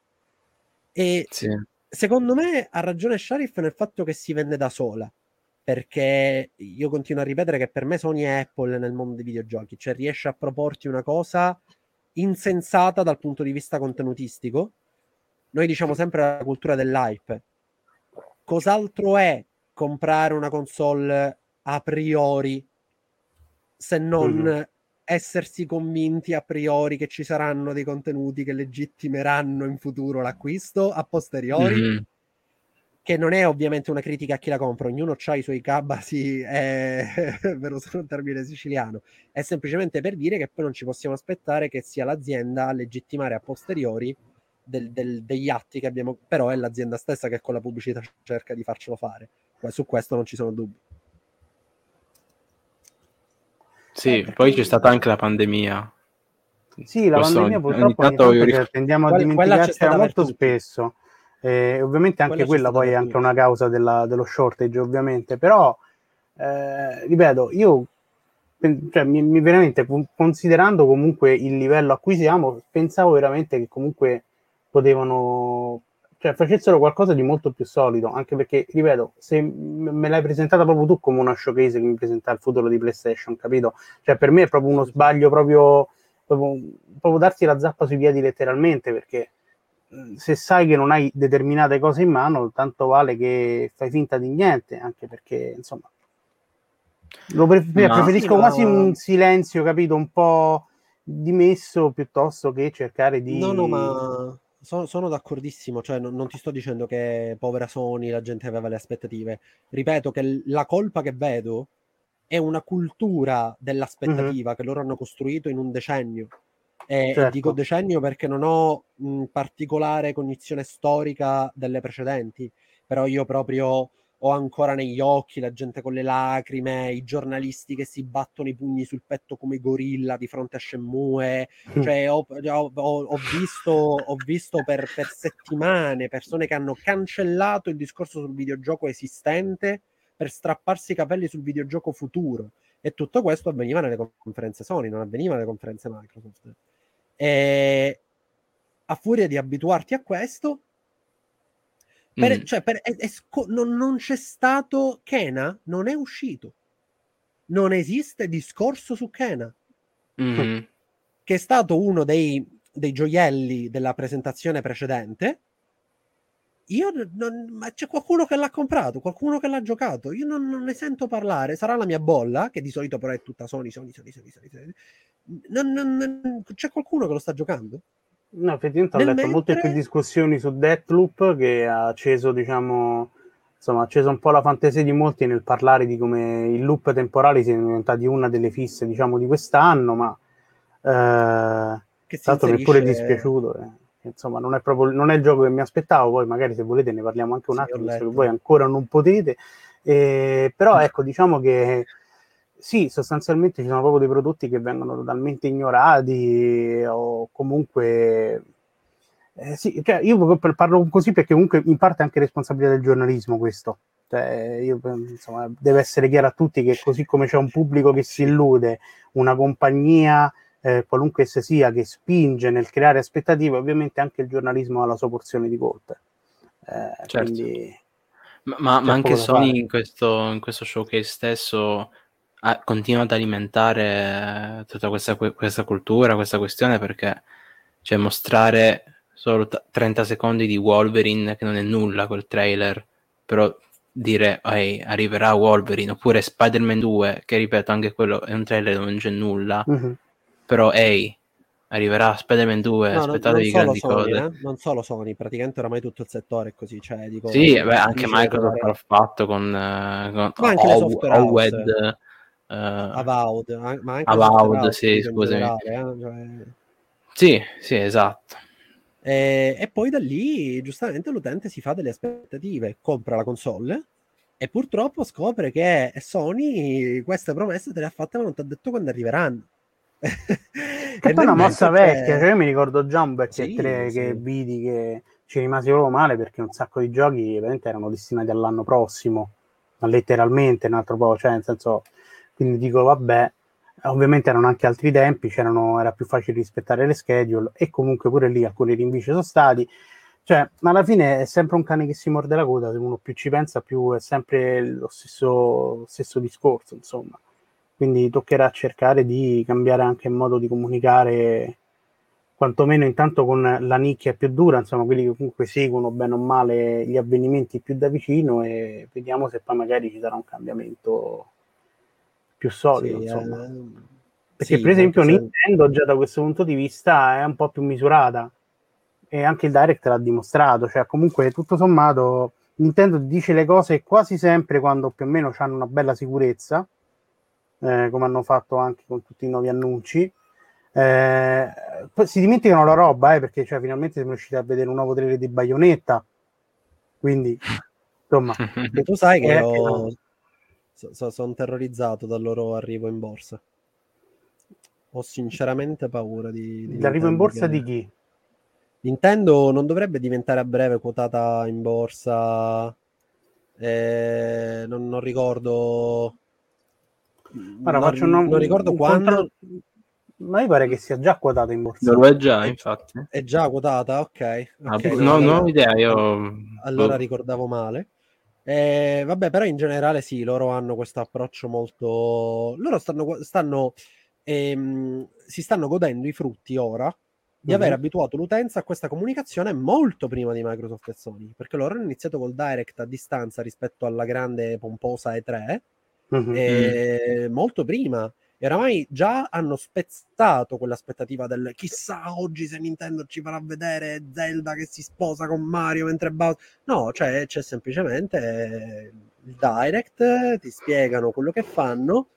E sì. secondo me ha ragione Sharif nel fatto che si vende da sola perché io continuo a ripetere che per me Sony è Apple nel mondo dei videogiochi, cioè riesce a proporti una cosa insensata dal punto di vista contenutistico. Noi diciamo sempre la cultura dell'hype. Cos'altro è comprare una console a priori se non mm-hmm. essersi convinti a priori che ci saranno dei contenuti che legittimeranno in futuro l'acquisto a posteriori? Mm-hmm che non è ovviamente una critica a chi la compra, ognuno ha i suoi cabasi, è, per usare un termine siciliano, è semplicemente per dire che poi non ci possiamo aspettare che sia l'azienda a legittimare a posteriori del, del, degli atti che abbiamo, però è l'azienda stessa che con la pubblicità cerca di farcelo fare, su questo non ci sono dubbi. Sì, eh, poi c'è stata anche la pandemia. Sì, la Questo pandemia purtroppo ric- tendiamo a dimenticarcela molto spesso. Eh, ovviamente anche quella, quella poi è anche una causa della, dello shortage, ovviamente, però eh, ripeto, io cioè, mi, mi veramente considerando comunque il livello a cui siamo, pensavo veramente che comunque potevano cioè facessero qualcosa di molto più solido, anche perché, ripeto, se me l'hai presentata proprio tu come una showcase che mi presenta il futuro di PlayStation, capito? Cioè per me è proprio uno sbaglio proprio, proprio, proprio darsi la zappa sui piedi letteralmente, perché se sai che non hai determinate cose in mano, tanto vale che fai finta di niente, anche perché insomma lo pre- ma preferisco sì, quasi no. un silenzio, capito, un po' dimesso piuttosto che cercare di No, no, ma sono, sono d'accordissimo, cioè non, non, ti sto dicendo che povera Sony, la gente aveva le aspettative. Ripeto che la colpa che vedo è una cultura dell'aspettativa mm-hmm. che loro hanno costruito in un decennio e, certo. dico decennio perché non ho mh, particolare cognizione storica delle precedenti, però io proprio ho ancora negli occhi la gente con le lacrime, i giornalisti che si battono i pugni sul petto come gorilla di fronte a Shenmue, mm. cioè ho, ho, ho, visto, ho visto per, per, settimane persone che hanno cancellato il discorso sul videogioco esistente per strapparsi i capelli sul videogioco futuro e tutto questo avveniva nelle conferenze Sony, non avveniva nelle conferenze Microsoft. E a furia di abituarti a questo, per, mm. cioè, per, è, è sco- non, non, c'è stato Kena, non è uscito. Non esiste discorso su Kena, mm-hmm. che è stato uno dei, dei gioielli della presentazione precedente. Io non, ma c'è qualcuno che l'ha comprato, qualcuno che l'ha giocato. Io non, non, ne sento parlare. Sarà la mia bolla, che di solito però è tutta Sony, Sony, Sony, Sony, Sony. Sony. Non, c'è qualcuno che lo sta giocando? No, effettivamente ho letto mentre... molte più discussioni su Deathloop che ha acceso, diciamo, insomma, ha acceso un po' la fantasia di molti nel parlare di come il loop temporale sia diventato una delle fisse, diciamo, di quest'anno, ma eh, che tanto mi è pure dispiaciuto. Eh. Insomma, non è proprio non è il gioco che mi aspettavo, poi magari se volete ne parliamo anche un sì, attimo, visto che voi ancora non potete. Eh, però ecco, diciamo che sì, sostanzialmente ci sono proprio dei prodotti che vengono totalmente ignorati o comunque... Eh, sì, cioè io parlo così perché comunque in parte è anche responsabilità del giornalismo questo. Cioè, io, insomma, deve essere chiaro a tutti che così come c'è un pubblico che si illude, una compagnia, eh, qualunque essa sia, che spinge nel creare aspettative, ovviamente anche il giornalismo ha la sua porzione di colpe. Eh, certo. quindi, ma, ma, ma anche Sony in questo, in questo showcase stesso ha, continua ad alimentare tutta questa, questa, cultura, questa questione perché cioè mostrare solo t- 30 secondi di Wolverine che non è nulla quel trailer, però dire hey, arriverà Wolverine oppure Spider-Man 2 che ripeto anche quello è un trailer dove non c'è nulla, mm-hmm. però ehi arriverà Spider-Man 2, no, aspettatevi grandi Sony, cose. Eh? Non solo Sony, praticamente oramai tutto il settore è così. Cioè, dico, sì, beh, anche Microsoft l'ha fatto con, uh, con Howard, Uh, Avowed, ma anche Avowed, sì, scusami. eh? cioè... Sì, sì, esatto. E, e, poi da lì, giustamente, l'utente si fa delle aspettative, compra la console e purtroppo scopre che Sony queste promesse te le ha fatte ma non ti ha detto quando arriveranno. che poi è una mossa vecchia, cioè io mi ricordo già un bel sì, 3 sì. che vidi che ci rimasi proprio male perché un sacco di giochi ovviamente erano destinati all'anno prossimo, ma letteralmente un altro po', cioè nel senso quindi dico vabbè, ovviamente erano anche altri tempi, era più facile rispettare le schedule e comunque pure lì alcuni rinvii ci sono stati. Cioè, ma alla fine è sempre un cane che si morde la coda, se uno più ci pensa, più è sempre lo stesso, stesso discorso, insomma. Quindi toccherà cercare di cambiare anche il modo di comunicare, quantomeno intanto con la nicchia più dura, insomma, quelli che comunque seguono bene o male gli avvenimenti più da vicino e vediamo se poi magari ci sarà un cambiamento più solido, sì, insomma. Eh, Perché sì, per esempio Nintendo se... già da questo punto di vista è un po' più misurata e anche il Direct l'ha dimostrato, cioè comunque tutto sommato Nintendo dice le cose quasi sempre quando più o meno hanno una bella sicurezza, eh, come hanno fatto anche con tutti i nuovi annunci. Eh, si dimenticano la roba, eh, perché cioè, finalmente siamo riusciti a vedere un nuovo trailer di Bayonetta. Quindi, insomma, tu sai che ho, So, sono terrorizzato dal loro arrivo in borsa. Ho sinceramente paura di... di L'arrivo in borsa che... di chi? Nintendo non dovrebbe diventare a breve quotata in borsa. Eh, non, non, ricordo. Guarda, non, non, non, ricordo quando. Ma mi pare che sia già quotata in borsa. Lo è già, infatti. È già quotata, ok. Ah, okay no, non ho idea. Io... Allora ricordavo male. Eh, vabbè, però in generale sì, loro hanno questo approccio molto... Loro stanno, stanno ehm, si stanno godendo i frutti ora di mm-hmm. aver abituato l'utenza a questa comunicazione molto prima di Microsoft e Sony, perché loro hanno iniziato col Direct a distanza rispetto alla grande pomposa E3, mm-hmm. eh, molto prima. E oramai già hanno spezzato quell'aspettativa del chissà oggi se Nintendo ci farà vedere Zelda che si sposa con Mario mentre Bowser. No, cioè c'è semplicemente il direct, ti spiegano quello che fanno.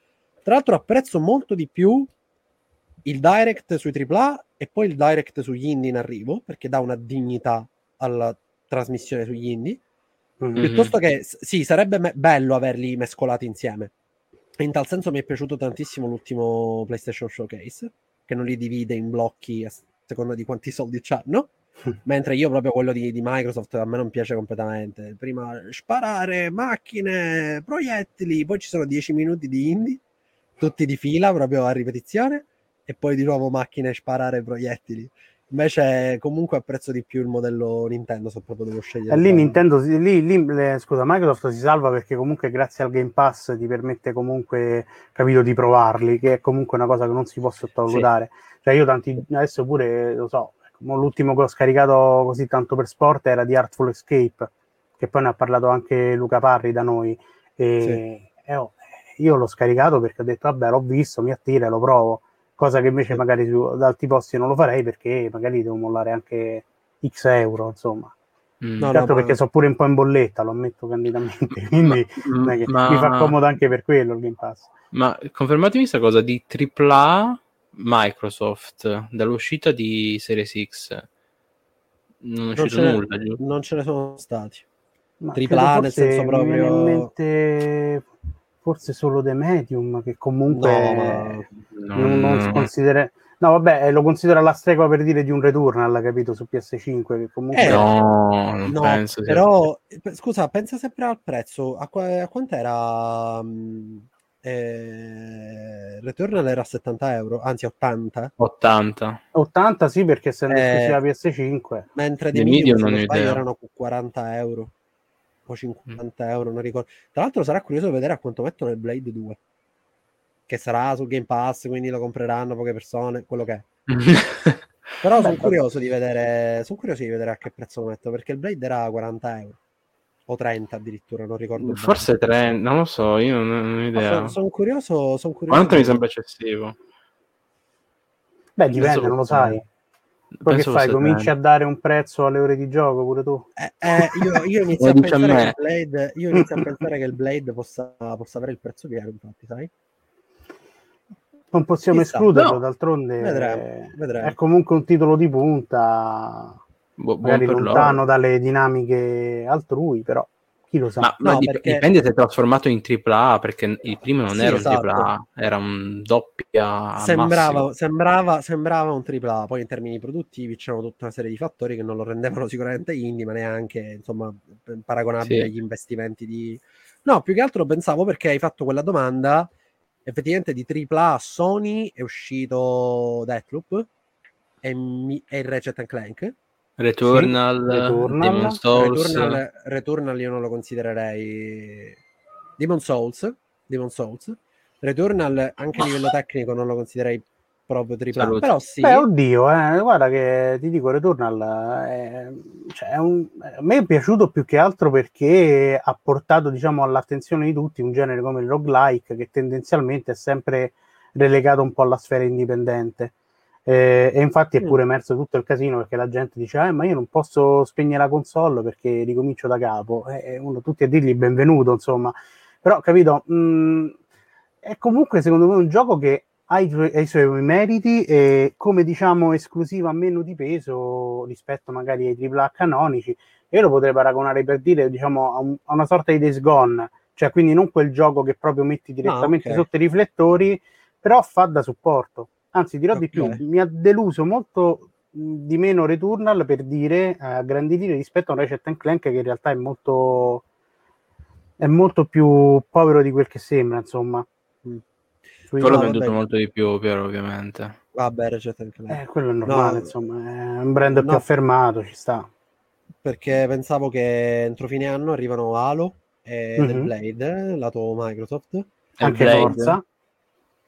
Tra l'altro apprezzo molto di più il direct sui AAA e poi il direct sugli indie in arrivo, perché dà una dignità alla trasmissione sugli indie. Mm-hmm. Piuttosto che sì, sarebbe me- bello averli mescolati insieme in tal senso mi è piaciuto tantissimo l'ultimo PlayStation Showcase, che non li divide in blocchi a seconda di quanti soldi hanno. Mentre io proprio quello di, di, Microsoft a me non piace completamente. Prima sparare, macchine, proiettili, poi ci sono 10 minuti di indie, tutti di fila, proprio a ripetizione. e poi di nuovo macchine sparare proiettili. Invece, comunque apprezzo di più il modello Nintendo. Se proprio devo scegliere. E lì Nintendo, lì, lì le, scusa, Microsoft si salva perché comunque grazie al Game Pass ti permette comunque, capito, di provarli, che è comunque una cosa che non si può sottovalutare. Sì. Cioè, io tanti, adesso pure, lo so, l'ultimo che ho scaricato così tanto per sport era di Artful Escape, che poi ne ha parlato anche Luca Parri da noi. E, sì. e oh, io l'ho scaricato perché ho detto, vabbè, l'ho visto, mi attira lo provo cosa che invece magari su, ad altri posti non lo farei perché magari devo mollare anche x euro, insomma. Mm. No, certo no, perché ma... so pure un po' in bolletta, lo ammetto candidamente, quindi ma, ma... mi fa comodo anche per quello il Game Pass. Ma confermatemi questa cosa di AAA Microsoft dall'uscita di Series X non è uscito non nulla. Giusto? Non ce ne sono stati. Ma AAA nel senso proprio... Mente forse solo The Medium che comunque no, non, non si considera no vabbè eh, lo considera la stregua per dire di un Returnal capito su PS5 che comunque eh, no, non no, penso però sia... scusa pensa sempre al prezzo. A, qu- a quant'era mm, eh, Returnal era a 70 euro anzi 80 80 80 sì perché eh, la PS5 mentre The Medium, Medium non erano 40 euro o 50 mm. euro, non ricordo. Tra l'altro sarà curioso vedere a quanto mettono il Blade 2, che sarà su Game Pass, quindi lo compreranno poche persone, quello che è. Però sono curioso di vedere, sono curioso di vedere a che prezzo lo metto, perché il Blade era 40 euro. O 30 addirittura, non ricordo. Forse 30, non lo so, io non, non ho idea. Sono, sono curioso, sono curioso. Quanto mi sembra eccessivo? Beh, dipende, non lo sai. Poi che fai? Cominci a dare un prezzo alle ore di gioco pure tu? Eh, eh, io, io, inizio a pensare a Blade, io inizio a pensare che il Blade possa, possa avere il prezzo pieno, infatti, sai? Non possiamo Chissà. escluderlo, no. d'altronde vedremo, vedremo. è comunque un titolo di punta, Bu- magari lontano loro. dalle dinamiche altrui, però chi lo sa. Ma, no, dip- perché... dipende se è trasformato in AAA, perché il primo non sì, era esatto. un AAA, era un doppia. Sembrava, sembrava, sembrava, un AAA, poi in termini produttivi c'erano tutta una serie di fattori che non lo rendevano sicuramente indie, ma neanche insomma, paragonabile sì. agli investimenti di. No, più che altro pensavo perché hai fatto quella domanda. Effettivamente di AAA Sony è uscito Deathloop e, e il Ratchet Clank Returnal, sì, Returnal, Demon Souls. Returnal, Returnal io non lo considererei Demon Souls, Demon Souls. Returnal anche a livello tecnico non lo considererei proprio tripla però sì. Beh, oddio, eh, guarda che ti dico Returnal è, cioè, è un, a me è piaciuto più che altro perché ha portato diciamo all'attenzione di tutti un genere come il roguelike che tendenzialmente è sempre relegato un po' alla sfera indipendente eh, e infatti è mm. pure emerso tutto il casino perché la gente dice: eh, Ma io non posso spegnere la console perché ricomincio da capo. E uno tutti a dirgli benvenuto, insomma. Però, capito, mh, mm, è comunque secondo me un gioco che ha i, ha i, suoi meriti e come diciamo esclusiva meno di peso rispetto magari ai AAA canonici. Io lo potrei paragonare per dire diciamo a, un, a una sorta di Days Gone, cioè quindi non quel gioco che proprio metti direttamente ah, okay. sotto i riflettori, però fa da supporto. Anzi, dirò okay. di più, mi ha deluso molto di meno Returnal per dire a grandi linee rispetto a un Ratchet Clank che in realtà è molto è molto più povero di quel che sembra, insomma. Mm. Quello ha venduto molto di più, Piero, ovviamente. Vabbè, Ratchet Clank. Eh, quello è normale, no, insomma, è un brand no, più affermato, ci sta. Perché pensavo che entro fine anno arrivano Halo e mm-hmm. The Blade, lato Microsoft. Anche Blade. Forza.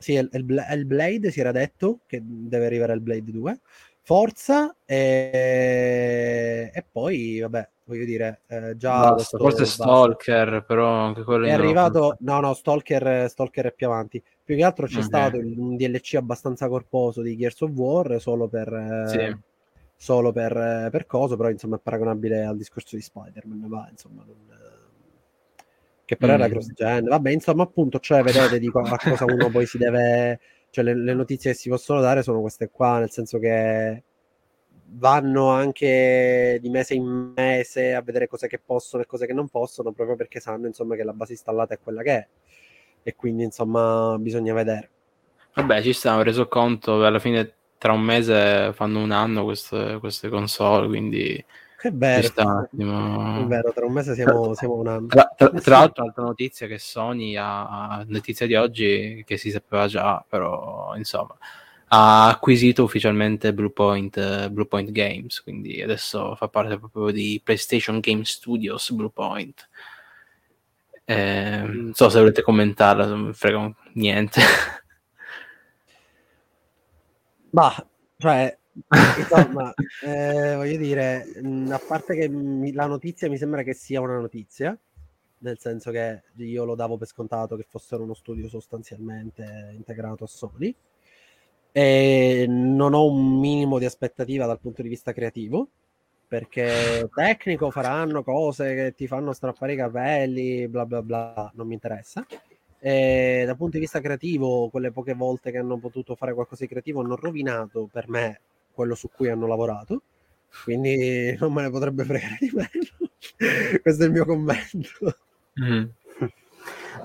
Sì, il, il, il, Blade si era detto che deve arrivare il Blade 2. Forza e, e poi, vabbè, voglio dire, eh, già... Basta, forse Stalker, basta. però anche quello... È arrivato... No, no, Stalker, Stalker è più avanti. Più che altro c'è okay. stato un DLC abbastanza corposo di Gears of War solo per... Sì. Solo per, per coso, però insomma è paragonabile al discorso di Spider-Man, va, insomma, non, che però mm. era cross gen. Vabbè, insomma, appunto, cioè, vedete di a cosa uno poi si deve. Cioè, le, le, notizie che si possono dare sono queste qua, nel senso che vanno anche di mese in mese a vedere cose che possono e cose che non possono, proprio perché sanno, insomma, che la base installata è quella che è. E quindi, insomma, bisogna vedere. Vabbè, ci sta, ho reso conto, alla fine tra un mese fanno un anno queste, queste console, quindi è vero, è vero, tra un mese siamo, siamo un anno. Tra, tra, tra l'altro, altra notizia che Sony ha, notizia di oggi che si sapeva già, però insomma, ha acquisito ufficialmente Bluepoint, Bluepoint Games, quindi adesso fa parte proprio di PlayStation Game Studios Bluepoint. Eh, non so se volete commentarla, non mi frega niente. Bah, cioè, insomma, eh, voglio dire, a parte che mi, la notizia mi sembra che sia una notizia, nel senso che io lo davo per scontato che fossero uno studio sostanzialmente integrato a Sony e non ho un minimo di aspettativa dal punto di vista creativo perché tecnico faranno cose che ti fanno strappare i capelli bla bla bla non mi interessa. E dal punto di vista creativo quelle poche volte che hanno potuto fare qualcosa di creativo hanno rovinato per me quello su cui hanno lavorato quindi non me ne potrebbe fregare di meno questo è il mio commento mm.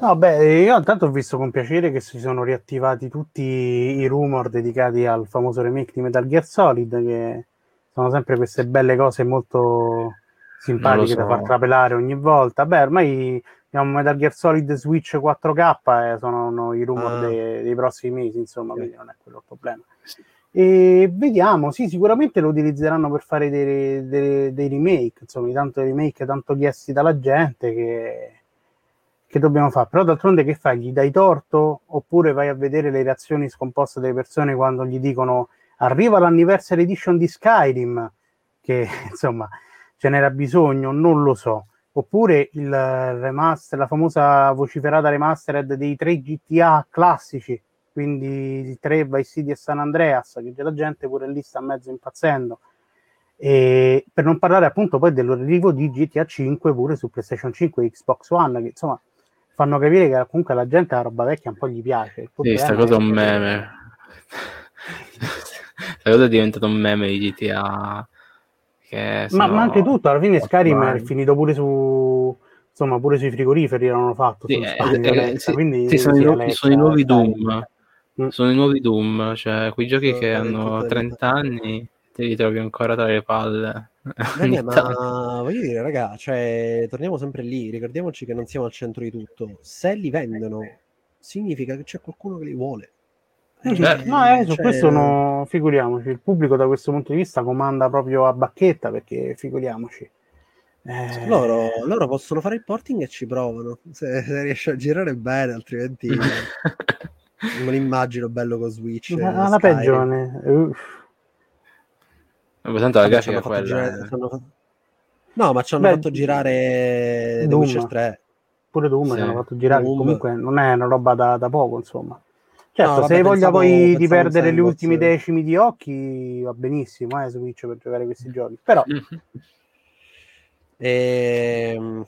No, beh, io intanto ho visto con piacere che si sono riattivati tutti i rumor dedicati al famoso remake di Metal Gear Solid, che sono sempre queste belle cose molto simpatiche so. da far trapelare ogni volta. Beh, ormai abbiamo Metal Gear Solid Switch 4K, eh, sono i rumor ah. dei, dei, prossimi mesi, insomma, quindi non è quello il problema. E vediamo, sì, sicuramente lo utilizzeranno per fare dei, dei, dei remake, insomma, tanto remake tanto chiesti dalla gente che che dobbiamo fare? Però d'altronde che fai? Gli dai torto oppure vai a vedere le reazioni scomposte delle persone quando gli dicono arriva l'anniversary edition di Skyrim, che insomma ce n'era bisogno, non lo so. Oppure il remaster, la famosa vociferata remastered dei tre GTA classici, quindi il 3 Vice City e San Andreas, che la gente pure lì sta mezzo impazzendo. E per non parlare appunto poi dell'arrivo di GTA 5 pure su PlayStation 5 e Xbox One, che insomma fanno capire che comunque la gente la roba vecchia un po' gli piace. Sì, sta cosa è un meme. Questa cosa è diventata un meme di GTA. Ma, ma, anche tutto, alla fine Skyrim è finito pure su insomma pure sui frigoriferi l'hanno fatto sì, eh, eh, sì, quindi sì, sono, i nuovi, sono, i nuovi Doom. Sono i nuovi Doom cioè quei giochi che hanno 30 anni te li trovi ancora tra le palle Bene, ma voglio dire, raga, cioè, torniamo sempre lì, ricordiamoci che non siamo al centro di tutto. Se li vendono, significa che c'è qualcuno che li vuole. Eh, eh, no, eh, su cioè... questo no, figuriamoci, il pubblico da questo punto di vista comanda proprio a bacchetta perché figuriamoci. Eh... Loro, loro, possono fare il porting e ci provano, se, se riesce a girare bene, altrimenti non immagino bello con Switch. Ma la peggio, Uff Tanto la grafica quella... Girare, fanno... No, ma ci hanno Beh, fatto girare Doom. The Witcher 3. Pure Doom sì. ci hanno fatto girare, Doom. comunque non è una roba da, da poco, insomma. Certo, no, vabbè, se hai voglia poi di perdere gli ultimi decimi di occhi, va benissimo, eh, Switch per giocare questi giochi. Però... e...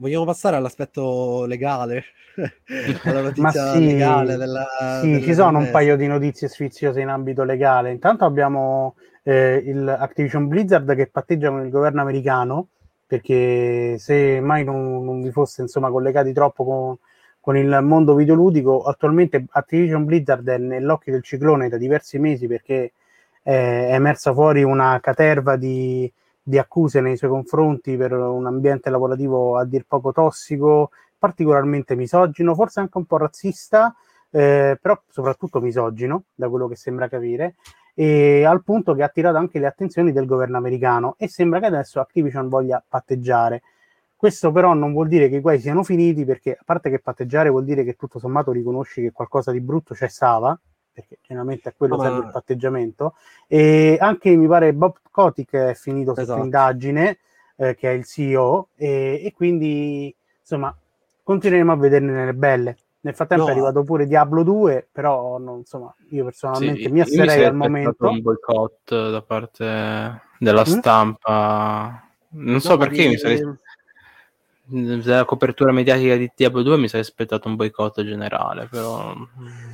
Vogliamo passare all'aspetto legale? alla notizia sì, legale della, sì, della ci sono un paio di notizie sfiziose in ambito legale. Intanto abbiamo eh, il Activision Blizzard che patteggia con il governo americano perché se mai non, non vi fosse insomma collegati troppo con, con, il mondo videoludico attualmente Activision Blizzard è nell'occhio del ciclone da diversi mesi perché eh, è emersa fuori una caterva di, di accuse nei suoi confronti per un ambiente lavorativo a dir poco tossico particolarmente misogino forse anche un po' razzista eh, però soprattutto misogino da quello che sembra capire e al punto che ha attirato anche le attenzioni del governo americano e sembra che adesso Activision voglia patteggiare. Questo però non vuol dire che i guai siano finiti perché a parte che patteggiare vuol dire che tutto sommato riconosci che qualcosa di brutto c'è stava, perché generalmente a quello oh, serve il patteggiamento, e anche mi pare Bob Kotick è finito esatto. sotto indagine, eh, che è il CEO, e, e quindi insomma continueremo a vederne nelle belle. Nel frattempo no. è arrivato pure Diablo 2, però non, insomma, io personalmente sì, mi asserei al momento. un boicott da parte della mm? stampa. Non so no, perché mi sarei della copertura mediatica di Diablo 2 mi sarei aspettato un boicott generale, però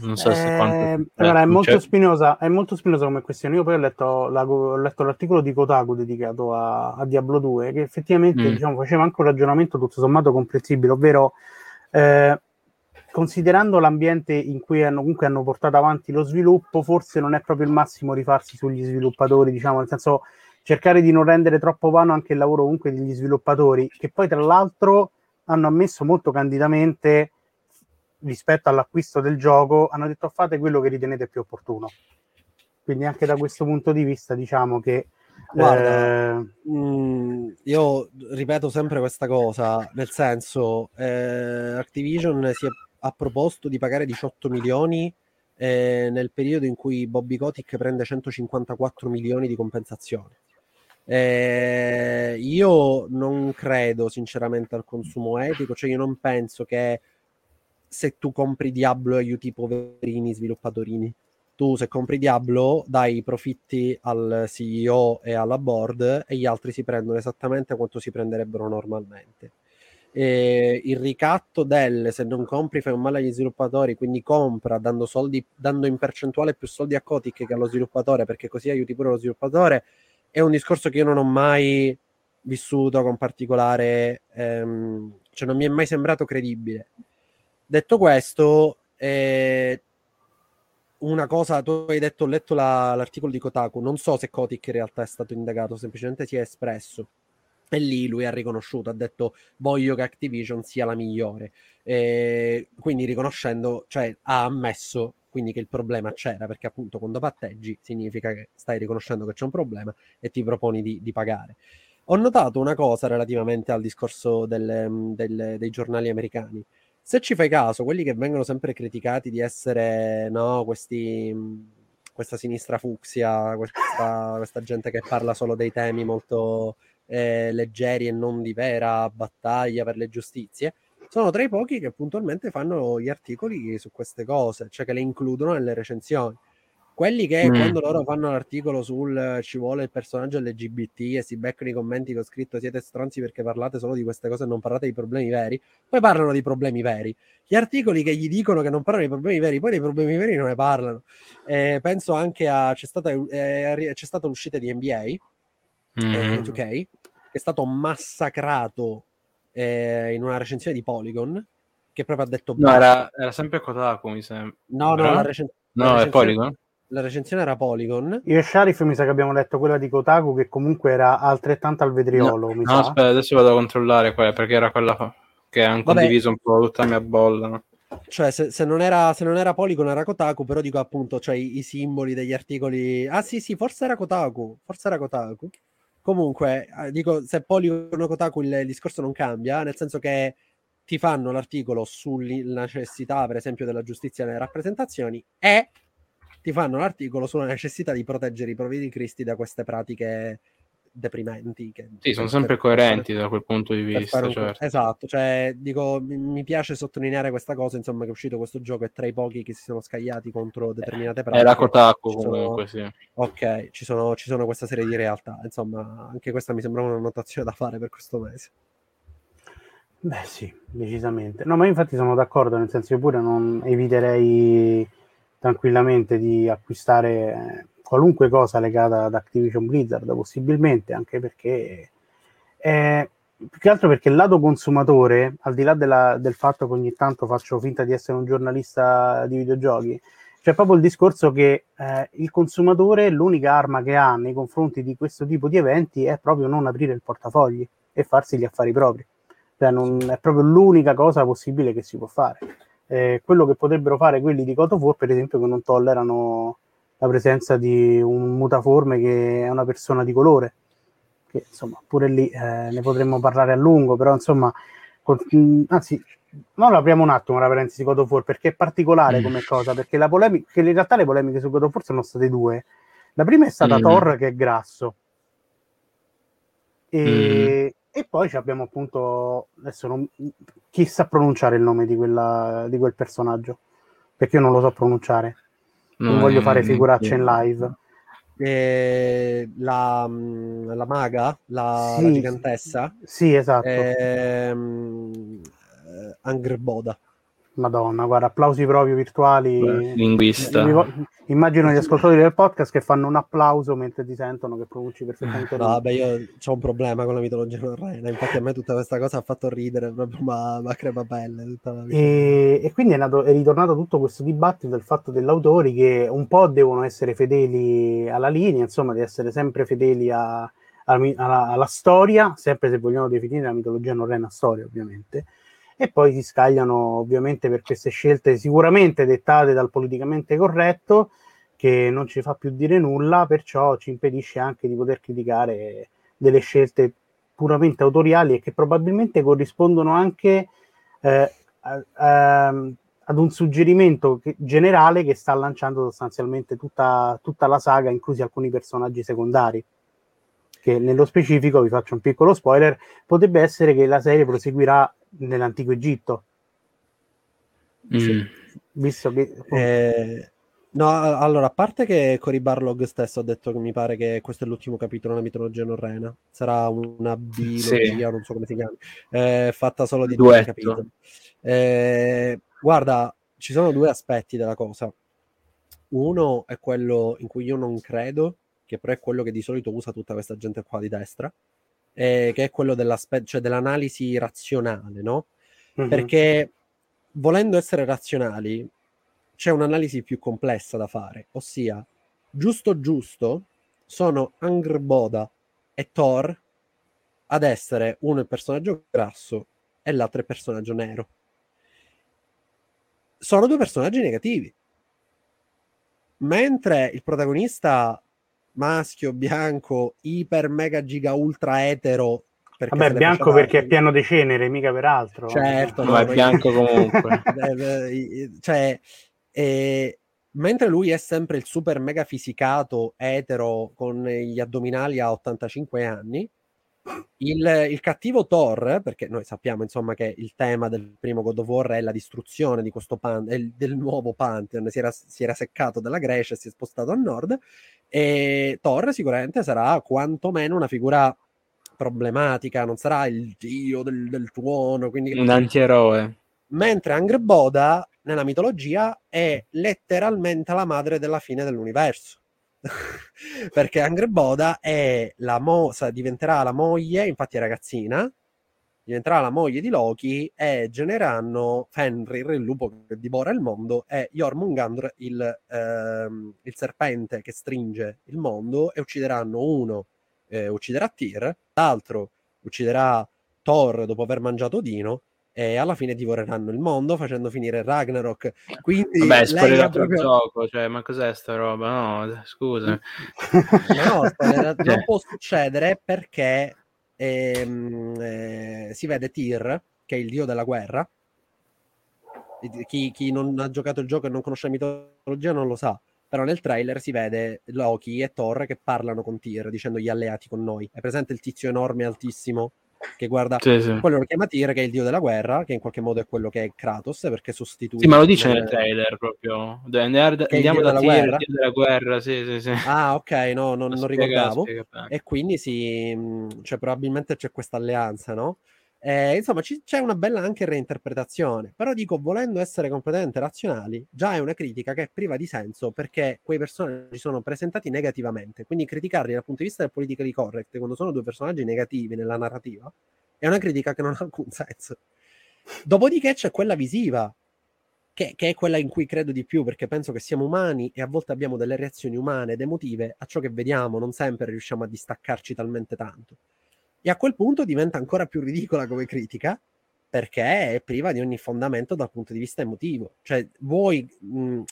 non so eh, se quanto... Allora, è molto, cioè... spinosa, è molto spinosa come questione. Io poi ho letto, la, ho letto l'articolo di Kotaku dedicato a, a Diablo 2, che effettivamente mm. diciamo, faceva anche un ragionamento tutto sommato comprensibile, ovvero eh, considerando l'ambiente in cui hanno, comunque hanno portato avanti lo sviluppo, forse non è proprio il massimo rifarsi sugli sviluppatori, diciamo, nel senso cercare di non rendere troppo vano anche il lavoro comunque degli sviluppatori, che poi tra l'altro hanno ammesso molto candidamente rispetto all'acquisto del gioco, hanno detto fate quello che ritenete più opportuno. Quindi anche da questo punto di vista diciamo che... Guarda, eh... mh, mm, io ripeto sempre questa cosa, nel senso, eh, Activision si è, ha proposto di pagare 18 milioni eh, nel periodo in cui Bobby Kotick prende 154 milioni di compensazione. Eh, io non credo sinceramente al consumo etico, cioè io non penso che se tu compri Diablo aiuti i poverini sviluppatori. Tu se compri Diablo dai i profitti al CEO e alla board e gli altri si prendono esattamente quanto si prenderebbero normalmente eh, il ricatto del se non compri fai un male agli sviluppatori, quindi compra dando, soldi, dando in percentuale più soldi a Kotick che allo sviluppatore, perché così aiuti pure lo sviluppatore, è un discorso che io non ho mai vissuto con particolare, ehm, cioè non mi è mai sembrato credibile. Detto questo, eh, una cosa, tu hai detto, ho letto la, l'articolo di Kotaku, non so se Kotick in realtà è stato indagato, semplicemente si è espresso e lì lui ha riconosciuto, ha detto voglio che Activision sia la migliore. E quindi riconoscendo, cioè ha ammesso quindi che il problema c'era, perché appunto quando patteggi significa che stai riconoscendo che c'è un problema e ti proponi di, di pagare. Ho notato una cosa relativamente al discorso delle, delle, dei giornali americani. Se ci fai caso, quelli che vengono sempre criticati di essere no, questi, questa sinistra fucsia, questa, questa gente che parla solo dei temi molto eh, leggeri e non di vera battaglia per le giustizie, sono tra i pochi che puntualmente fanno gli articoli su queste cose, cioè che le includono nelle recensioni. Quelli che mm. quando loro fanno l'articolo sul ci vuole il personaggio LGBT e si beccano i commenti che ho scritto siete stronzi perché parlate solo di queste cose e non parlate di problemi veri, poi parlano di problemi veri. Gli articoli che gli dicono che non parlano di problemi veri, poi dei problemi veri non ne parlano. Eh, penso anche a c'è stata, eh, c'è stata l'uscita di NBA mm. eh, 2K, che è stato massacrato eh, in una recensione di Polygon, che proprio ha detto... No, era, era, sempre Kotaku, mi sembra. No, no, la, recen- no, la recensione... è Polygon? La recensione era Polygon. Io e Sharif mi sa che abbiamo letto quella di Kotaku che comunque era altrettanto al vetriolo. No, no aspetta, adesso vado a controllare quella perché era quella che hanno condiviso un po' tutta la mia bolla. No? Cioè, se, se, non era, se, non era, Polygon era Kotaku, però dico appunto, cioè i, i, simboli degli articoli. Ah sì, sì, forse era Kotaku. Forse era Kotaku. Comunque, eh, dico, se Polygon o Kotaku il, il discorso non cambia, nel senso che ti fanno l'articolo sulla necessità, per esempio, della giustizia nelle rappresentazioni e ti fanno l'articolo sulla necessità di proteggere i poveri cristi da queste pratiche deprimenti. Che, sì, sono sempre coerenti fare, da quel punto di vista. Un... Certo. Esatto, cioè, dico, mi piace sottolineare questa cosa, insomma, che è uscito questo gioco e tra i pochi che si sono scagliati contro determinate pratiche. È la Kotaku comunque, sono... sì. Ok, ci sono, ci sono questa serie di realtà, insomma, anche questa mi sembra una notazione da fare per questo mese. Beh sì, decisamente. No, ma infatti sono d'accordo, nel senso che pure non eviterei tranquillamente di acquistare qualunque cosa legata ad Activision Blizzard, possibilmente, anche perché eh, più che altro perché il lato consumatore, al di là della, del fatto che ogni tanto faccio finta di essere un giornalista di videogiochi, c'è proprio il discorso che eh, il consumatore l'unica arma che ha nei confronti di questo tipo di eventi è proprio non aprire il portafogli e farsi gli affari propri. Cioè, non, è proprio l'unica cosa possibile che si può fare. Eh, quello che potrebbero fare quelli di God of War, per esempio, che non tollerano la presenza di un mutaforme che è una persona di colore, che insomma pure lì eh, ne potremmo parlare a lungo, però insomma, con, anzi, non apriamo un attimo la parentesi God of War perché è particolare mm. come cosa, perché la polemica, in realtà le polemiche su God of War sono state due. La prima è stata mm. Thor che è grasso. E, mm. e poi abbiamo appunto adesso non, chi sa pronunciare il nome di, quella, di quel personaggio perché io non lo so pronunciare non no, voglio fare figuracce in live. Eh, la, la, maga, la, sì, la gigantessa. Sì, esatto. Ehm, eh, Angreboda. Madonna, guarda, applausi proprio virtuali. Beh, linguista. Immagino gli ascoltatori del podcast che fanno un applauso mentre ti sentono che pronunci perfettamente. No, vabbè, io ho un problema con la mitologia norrena, infatti a me tutta questa cosa ha fatto ridere, proprio ma, ma crema pelle. E, e, quindi è, nato, è ritornato tutto questo dibattito del fatto degli autori che un po' devono essere fedeli alla linea, insomma, di essere sempre fedeli a, alla, alla, alla storia, sempre se vogliamo definire la mitologia norrena storia, ovviamente e poi si scagliano ovviamente per queste scelte sicuramente dettate dal politicamente corretto, che non ci fa più dire nulla, perciò ci impedisce anche di poter criticare delle scelte puramente autoriali e che probabilmente corrispondono anche eh, a, a, ad un suggerimento che, generale che sta lanciando sostanzialmente tutta, tutta la saga, inclusi alcuni personaggi secondari. Che nello specifico, vi faccio un piccolo spoiler, potrebbe essere che la serie proseguirà nell'antico Egitto. Mm. Sì. Visto che... Eh, no, allora, a parte che Cory Barlog stesso ha detto che mi pare che questo è l'ultimo capitolo della mitologia norrena, sarà una biologia, sì. non so come si chiama, eh, fatta solo di due capitoli. Eh, Guarda, ci sono due aspetti della cosa. Uno è quello in cui io non credo, che però è quello che di solito usa tutta questa gente qua di destra, eh, che è quello cioè dell'analisi razionale, no? Mm-hmm. Perché volendo essere razionali, c'è un'analisi più complessa da fare, ossia, giusto giusto, sono Angr Boda e Thor ad essere uno il personaggio grasso e l'altro il personaggio nero sono due personaggi negativi. Mentre il protagonista maschio, bianco, iper, mega, giga, ultra etero. Vabbè, bianco perché è pieno di cenere, mica per altro. Certo, no, è bianco comunque. cioè, eh, mentre lui è sempre il super mega fisicato etero con gli addominali a 85 anni, il, il, cattivo Thor, perché noi sappiamo insomma che il tema del primo God of War è la distruzione di questo pan- del nuovo Pantheon, si era, si era seccato dalla Grecia e si è spostato a nord, e Thor sicuramente sarà quantomeno una figura problematica, non sarà il dio del, del tuono, quindi... Un antieroe. Mentre Angrboda nella mitologia è letteralmente la madre della fine dell'universo perché Angreboda è la mo- diventerà la moglie, infatti è ragazzina, diventerà la moglie di Loki e genereranno Fenrir, il lupo che divora il mondo, e Jormungandr, il, ehm, il serpente che stringe il mondo, e uccideranno uno, eh, ucciderà Tyr, l'altro ucciderà Thor dopo aver mangiato Odino, e alla fine divoreranno il mondo facendo finire Ragnarok. Quindi Vabbè, spoilerato proprio... il gioco, cioè, ma cos'è sta roba? No, scusa. no, spoilerato, non può succedere perché ehm, eh, si vede Tyr, che è il dio della guerra. Chi, chi, non ha giocato il gioco e non conosce la mitologia non lo sa. Però nel trailer si vede Loki e Thor che parlano con Tyr dicendogli alleati con noi. È presente il tizio enorme, altissimo, che guarda sì, sì. quello lo chiama Tyr che è il dio della guerra che in qualche modo è quello che è Kratos perché sostituisce sì ma lo dice nel trailer proprio andiamo da Tyr dio della guerra sì, sì, sì. ah ok no non, non ricordavo e quindi sì cioè, probabilmente c'è questa alleanza no? Eh, insomma, ci, c'è una bella anche reinterpretazione, però dico, volendo essere completamente razionali, già è una critica che è priva di senso perché quei personaggi sono presentati negativamente, quindi criticarli dal punto di vista del politically correct quando sono due personaggi negativi nella narrativa è una critica che non ha alcun senso. Dopodiché c'è quella visiva, che, che, è quella in cui credo di più, perché penso che siamo umani e a volte abbiamo delle reazioni umane ed emotive a ciò che vediamo, non sempre riusciamo a distaccarci talmente tanto. E a quel punto diventa ancora più ridicola come critica perché è priva di ogni fondamento dal punto di vista emotivo. Cioè, voi mh,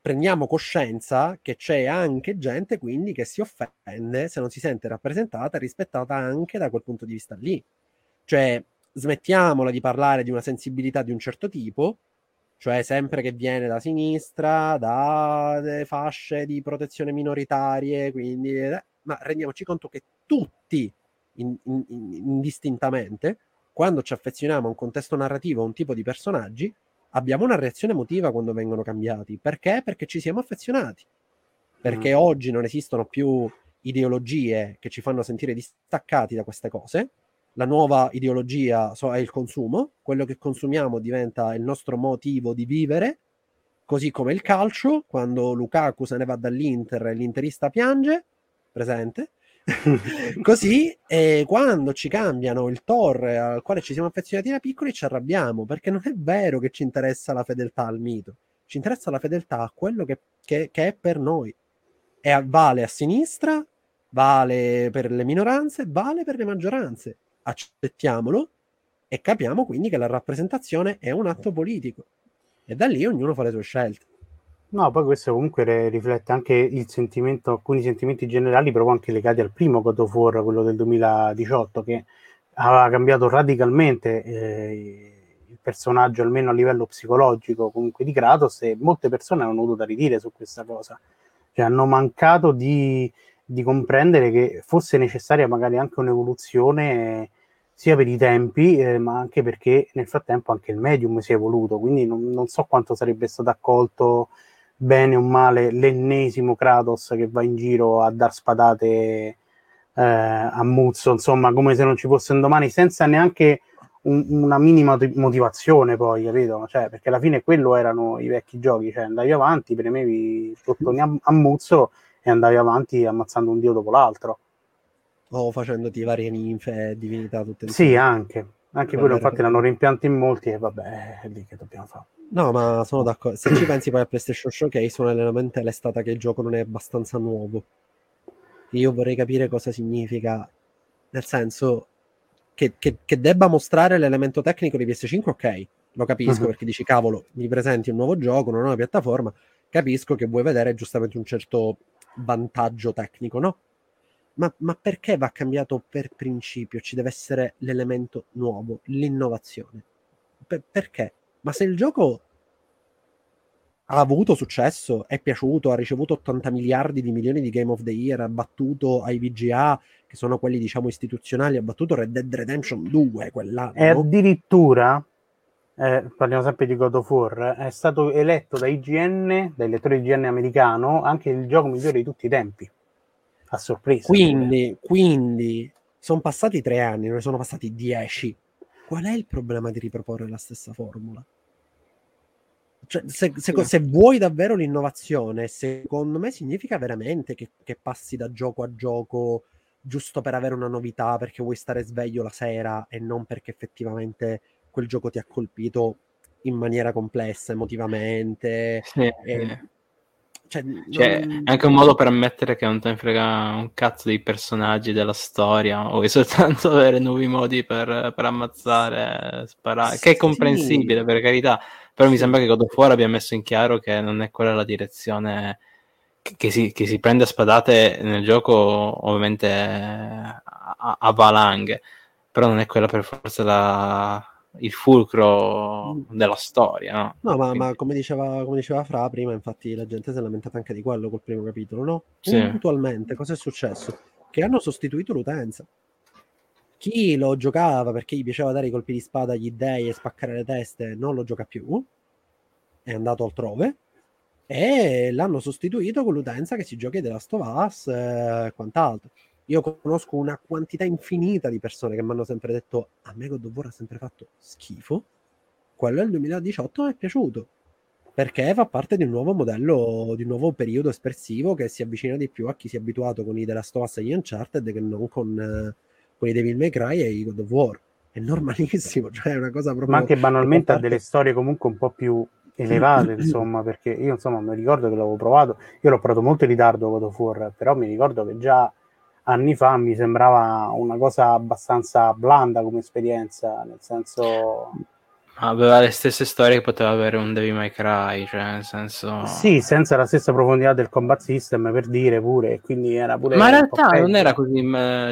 prendiamo coscienza che c'è anche gente quindi che si offende se non si sente rappresentata e rispettata anche da quel punto di vista lì. Cioè, smettiamola di parlare di una sensibilità di un certo tipo, cioè sempre che viene da sinistra, da fasce di protezione minoritarie, quindi, eh, ma rendiamoci conto che tutti in, in, indistintamente, quando ci affezioniamo a un contesto narrativo, a un tipo di personaggi, abbiamo una reazione emotiva quando vengono cambiati. Perché? Perché ci siamo affezionati. Perché mm. oggi non esistono più ideologie che ci fanno sentire distaccati da queste cose. La nuova ideologia è il consumo, quello che consumiamo diventa il nostro motivo di vivere, così come il calcio, quando Lukaku se ne va dall'Inter e l'interista piange, presente, Così eh, quando ci cambiano il Thor al quale ci siamo affezionati da piccoli ci arrabbiamo perché non è vero che ci interessa la fedeltà al mito, ci interessa la fedeltà a quello che, che, che è per noi. E vale a sinistra, vale per le minoranze, vale per le maggioranze. Accettiamolo e capiamo quindi che la rappresentazione è un atto politico. E da lì ognuno fa le sue scelte. No, poi questo comunque riflette anche il sentimento, alcuni sentimenti generali, proprio anche legati al primo God of War, quello del 2018, che aveva cambiato radicalmente eh, il personaggio, almeno a livello psicologico, comunque di Kratos, e molte persone hanno avuto da ridire su questa cosa. Cioè hanno mancato di, di comprendere che fosse necessaria magari anche un'evoluzione sia per i tempi, eh, ma anche perché nel frattempo anche il medium si è evoluto, quindi non, non so quanto sarebbe stato accolto bene o male l'ennesimo Kratos che va in giro a dar spadate eh, a Muzzo, insomma, come se non ci fosse un domani, senza neanche un, una minima motivazione poi, capito? Cioè, perché alla fine quello erano i vecchi giochi, cioè andavi avanti, premevi i bottoni a, a Muzzo e andavi avanti ammazzando un dio dopo l'altro. O facendoti varie ninfe e divinità tutte insieme. Sì, anche. Anche quello infatti l'hanno rimpianto in molti e vabbè, è lì che dobbiamo fare. No, ma sono d'accordo. Se ci pensi poi a PlayStation Showcase, è stata che il gioco non è abbastanza nuovo. Io vorrei capire cosa significa, nel senso che, che, che debba mostrare l'elemento tecnico di PS5, ok, lo capisco uh-huh. perché dici cavolo, mi presenti un nuovo gioco, una nuova piattaforma, capisco che vuoi vedere giustamente un certo vantaggio tecnico, no? Ma, ma perché va cambiato per principio? Ci deve essere l'elemento nuovo, l'innovazione. Per, perché? Ma se il gioco ha avuto successo, è piaciuto, ha ricevuto 80 miliardi di milioni di Game of the Year, ha battuto ai VGA, che sono quelli diciamo istituzionali, ha battuto Red Dead Redemption 2 quell'anno. E addirittura, eh, parliamo sempre di God of War, è stato eletto da IGN, dai lettori IGN americano, anche il gioco migliore di tutti i tempi. A sorpresa. Quindi, quindi sono passati tre anni, ne sono passati dieci. Qual è il problema di riproporre la stessa formula? Cioè, se, se, se, vuoi davvero l'innovazione, secondo me significa veramente che, che, passi da gioco a gioco giusto per avere una novità, perché vuoi stare sveglio la sera e non perché effettivamente quel gioco ti ha colpito in maniera complessa, emotivamente. Sì, e, cioè, cioè, non... è anche un modo per ammettere che non te ne frega un cazzo dei personaggi della storia, o vuoi soltanto avere nuovi modi per, per ammazzare, sparare, che è comprensibile per carità però mi sembra che God of War abbia messo in chiaro che non è quella la direzione che, si, che si, prende a spadate nel gioco, ovviamente a, a, valanghe, però non è quella per forza la, il fulcro mm. della storia. No, no ma, ma come, diceva, come, diceva, Fra prima, infatti la gente si è lamentata anche di quello col primo capitolo, no? Sì. Puntualmente, cosa è successo? Che hanno sostituito l'utenza chi lo giocava perché gli piaceva dare i colpi di spada agli dei e spaccare le teste non lo gioca più, è andato altrove e l'hanno sostituito con l'utenza che si gioca The Last of Us e quant'altro. Io conosco una quantità infinita di persone che mi hanno sempre detto a me God of War ha sempre fatto schifo, quello del 2018 mi è piaciuto. Perché fa parte di un nuovo modello, di un nuovo periodo espressivo che si avvicina di più a chi si è abituato con i The Last of Us e gli Uncharted che non con con i Devil May Cry e i God of War. È normalissimo, cioè è una cosa proprio... Ma anche banalmente ha delle storie comunque un po' più elevate, insomma, perché io insomma mi ricordo che l'avevo provato, io l'ho provato molto in ritardo God of War, però mi ricordo che già anni fa mi sembrava una cosa abbastanza blanda come esperienza, nel senso aveva le stesse storie che poteva avere un Devil May Cry, cioè nel senso... Sì, senza la stessa profondità del combat system, per dire pure, quindi era pure... Ma in realtà non era così,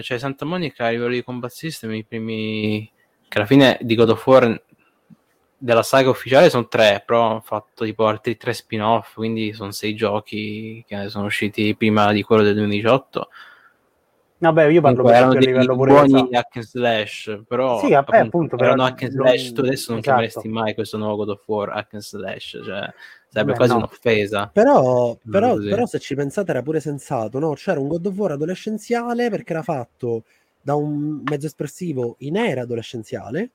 cioè Santa Monica a livello di combat system i primi... che alla fine di God of War della saga ufficiale sono tre, però hanno fatto tipo altri tre spin-off, quindi sono sei giochi che sono usciti prima di quello del 2018 Vabbè, io parlo per a livello pure buoni hack and slash, però sì, vabbè, appunto, però erano hack and slash, tu adesso non esatto. chiameresti mai questo nuovo God of War hack and slash, cioè sarebbe Beh, quasi no. un'offesa. Però, però, però, se ci pensate era pure sensato, no? C'era un God of War adolescenziale perché era fatto da un mezzo espressivo in era adolescenziale,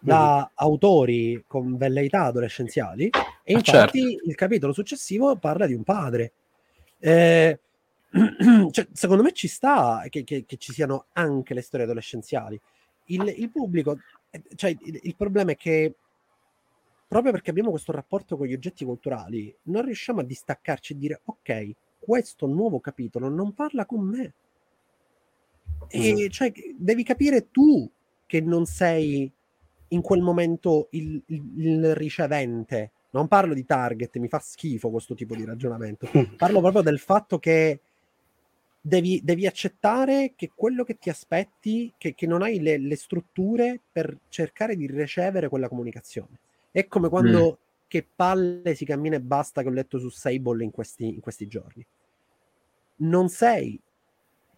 da mm. autori con velleità adolescenziali, e ah, infatti certo. il capitolo successivo parla di un padre. Eh, cioè, secondo me ci sta che, che, che, ci siano anche le storie adolescenziali. Il, il pubblico, eh, cioè, il, il, problema è che proprio perché abbiamo questo rapporto con gli oggetti culturali, non riusciamo a distaccarci e dire ok, questo nuovo capitolo non parla con me. E mm. cioè, devi capire tu che non sei in quel momento il, il ricevente Non parlo di target, mi fa schifo questo tipo di ragionamento. Parlo proprio del fatto che devi, devi accettare che quello che ti aspetti, che, che non hai le, le, strutture per cercare di ricevere quella comunicazione. È come quando mm. che palle si cammina e basta che ho letto su Sable in questi, in questi giorni. Non sei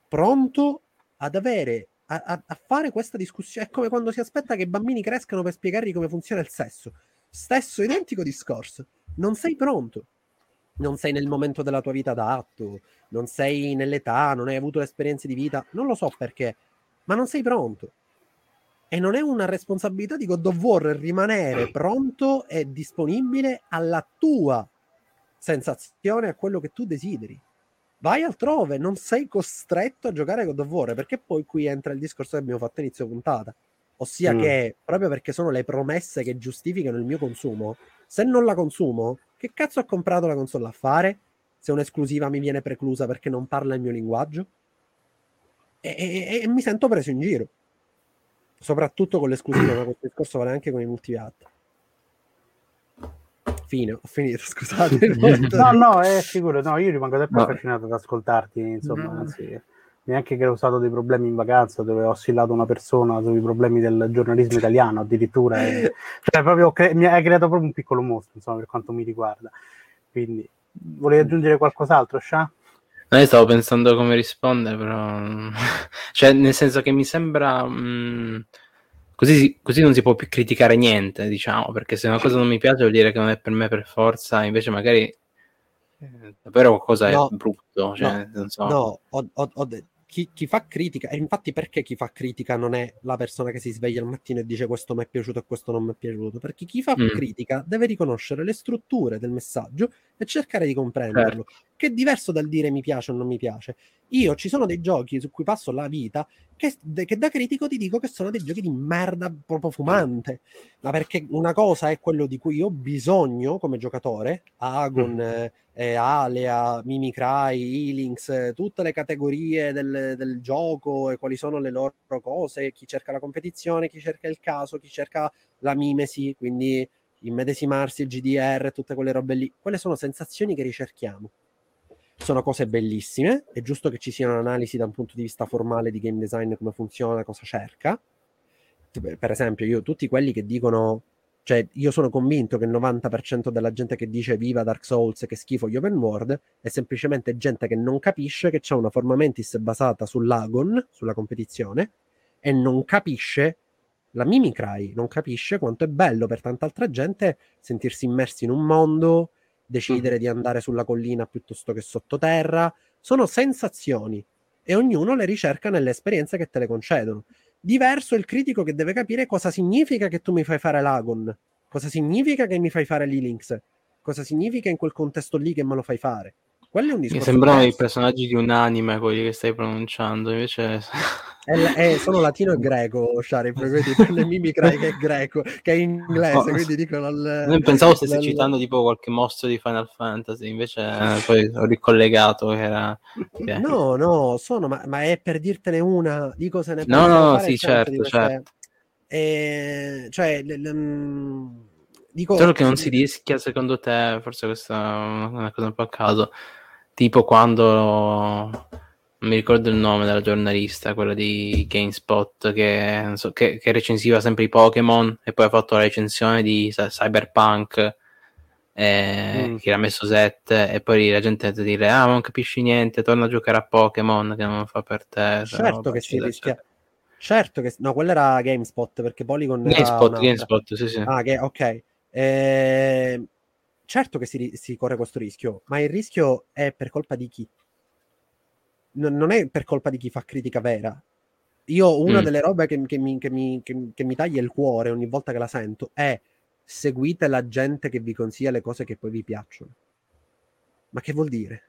pronto ad avere a, a, a, fare questa discussione. È come quando si aspetta che i bambini crescano per spiegargli come funziona il sesso. Stesso identico discorso. Non sei pronto. Non sei nel momento della tua vita adatto, non sei nell'età, non hai avuto esperienze di vita, non lo so perché, ma non sei pronto. E non è una responsabilità di God of War rimanere pronto e disponibile alla tua sensazione, a quello che tu desideri vai altrove, non sei costretto a giocare God of War, perché poi qui entra il discorso che abbiamo fatto inizio puntata, ossia mm. che proprio perché sono le promesse che giustificano il mio consumo, se non la consumo, che cazzo ho comprato la console a fare? Se un'esclusiva mi viene preclusa perché non parla il mio linguaggio? E, e, e mi sento preso in giro, soprattutto con l'esclusiva, ma questo discorso vale anche con i multivat. Fine, ho finito, scusate. no, no, è sicuro, no, io rimango sempre no. affascinato ad ascoltarti, insomma, mm. anzi, neanche che ho usato dei problemi in vacanza dove ho oscillato una persona sui problemi del giornalismo italiano addirittura, e, cioè proprio cre- mi hai creato proprio un piccolo mostro, insomma, per quanto mi riguarda. Quindi, volevi aggiungere qualcos'altro, Sha? No, io stavo pensando come rispondere, però... cioè, nel senso che mi sembra... Mh mm, Così, così, non si può più criticare niente, diciamo, perché se una cosa non mi piace vuol dire che non è per me per forza, invece magari eh, davvero qualcosa no, è brutto. Cioè, no, so. no ho, ho, ho, chi, chi, fa critica, e infatti perché chi fa critica non è la persona che si sveglia al mattino e dice questo mi è piaciuto e questo non mi è piaciuto, perché chi fa mm. critica deve riconoscere le strutture del messaggio e cercare di comprenderlo, certo. Che è diverso dal dire mi piace o non mi piace. Io ci sono dei giochi su cui passo la vita che, che, da critico ti dico che sono dei giochi di merda proprio fumante, ma perché una cosa è quello di cui ho bisogno come giocatore, Agon, mm. eh, Alea, Mimicry, Healings, eh, tutte le categorie del, del, gioco e quali sono le loro cose, chi cerca la competizione, chi cerca il caso, chi cerca la mimesi, quindi immedesimarsi, il GDR, tutte quelle robe lì, quelle sono sensazioni che ricerchiamo sono cose bellissime, è giusto che ci sia un'analisi da un punto di vista formale di game design, come funziona, cosa cerca. Per esempio, io tutti quelli che dicono, cioè io sono convinto che il 90% della gente che dice viva Dark Souls, che schifo gli open world, è semplicemente gente che non capisce che c'è una forma mentis basata sull'agon, sulla competizione, e non capisce la Mimicry, non capisce quanto è bello per tanta altra gente sentirsi immersi in un mondo decidere mm. di andare sulla collina piuttosto che sottoterra. Sono sensazioni e ognuno le ricerca nelle esperienze che te le concedono. Diverso è il critico che deve capire cosa significa che tu mi fai fare l'Agon, cosa significa che mi fai fare l'Ilinx, cosa significa in quel contesto lì che me lo fai fare. Quello è un discorso. Mi sembrano i personaggi di un anime quelli che stai pronunciando, invece. È, è, sono latino e greco, Sharif, quindi prende Mimicry che è greco, che è inglese, oh, quindi dicono... Il, non pensavo stessi citando tipo qualche mostro di Final Fantasy, invece eh, poi ho ricollegato che era... Okay. No, no, sono, ma, ma, è per dirtene una, dico se ne No, no, sì, certo, certo. E, cioè, l, l, mm, dico... Solo che non si rischia, secondo te, forse questa è una cosa un po' a caso, tipo quando non mi ricordo il nome della giornalista, quella di GameSpot, che, so, che, che, recensiva sempre i Pokémon e poi ha fatto la recensione di Cyberpunk, eh, mm. che l'ha messo 7 e poi la gente a dire ah ma non capisci niente, torna a giocare a Pokémon che non fa per te. Certo no, che si rischia. Certo che no, quella era GameSpot perché Polygon GameSpot, GameSpot, sì, sì. Ah, che, ok. Eh, certo che si, si, corre questo rischio, ma il rischio è per colpa di chi? N- non è per colpa di chi fa critica vera. Io una mm. delle robe che, che, mi, che, mi, che, mi, taglia il cuore ogni volta che la sento è seguite la gente che vi consiglia le cose che poi vi piacciono. Ma che vuol dire?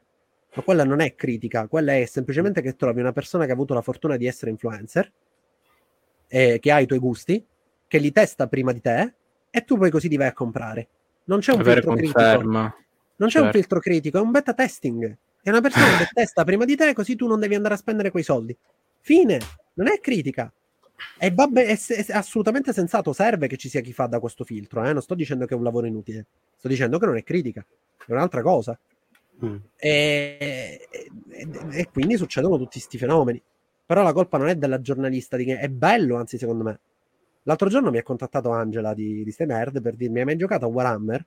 Ma quella non è critica, quella è semplicemente che trovi una persona che ha avuto la fortuna di essere influencer, e che ha i tuoi gusti, che li testa prima di te, e tu poi così li vai a comprare. Non c'è un filtro conferma. critico. Non c'è certo. un filtro critico, è un beta testing. È una persona che testa prima di te, così tu non devi andare a spendere quei soldi. Fine, non è critica. E vabbè, è, è, assolutamente sensato, serve che ci sia chi fa da questo filtro, eh? non sto dicendo che è un lavoro inutile, sto dicendo che non è critica, è un'altra cosa. Mm. E, e, e, quindi succedono tutti questi fenomeni. Però la colpa non è della giornalista, di che è bello, anzi, secondo me. L'altro giorno mi ha contattato Angela di, di Ste Nerd per dirmi: Hai mai giocato a Warhammer?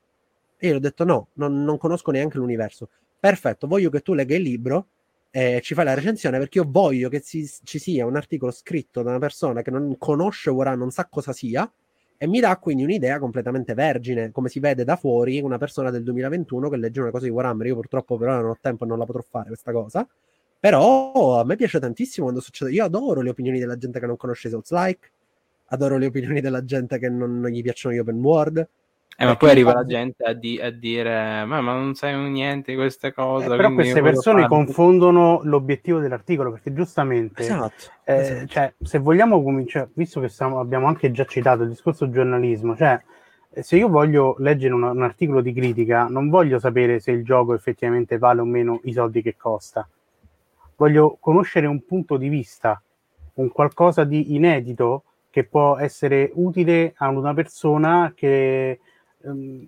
E io ho detto: No, non, non conosco neanche l'universo. Perfetto, voglio che tu legga il libro e ci fai la recensione perché io voglio che ci, ci sia un articolo scritto da una persona che non conosce Warhammer, non sa cosa sia, e mi dà quindi un'idea completamente vergine, come si vede da fuori, una persona del 2021 che legge una cosa di Warhammer. Io purtroppo però non ho tempo e non la potrò fare questa cosa. Però a me piace tantissimo quando succede. Io adoro le opinioni della gente che non conosce Souls Like, adoro le opinioni della gente che non, non gli piacciono gli open world. Eh, ma poi arriva la gente a, di- a dire: ma, ma, non sai niente di queste cose. Eh, però queste persone farlo. confondono l'obiettivo dell'articolo perché, giustamente, esatto, eh, esatto. Cioè, se vogliamo cominciare, visto che stiamo, abbiamo anche già citato il discorso giornalismo, cioè, eh, se io voglio leggere un, un articolo di critica, non voglio sapere se il gioco effettivamente vale o meno i soldi che costa voglio conoscere un punto di vista, un qualcosa di inedito che può essere utile a una persona che, um,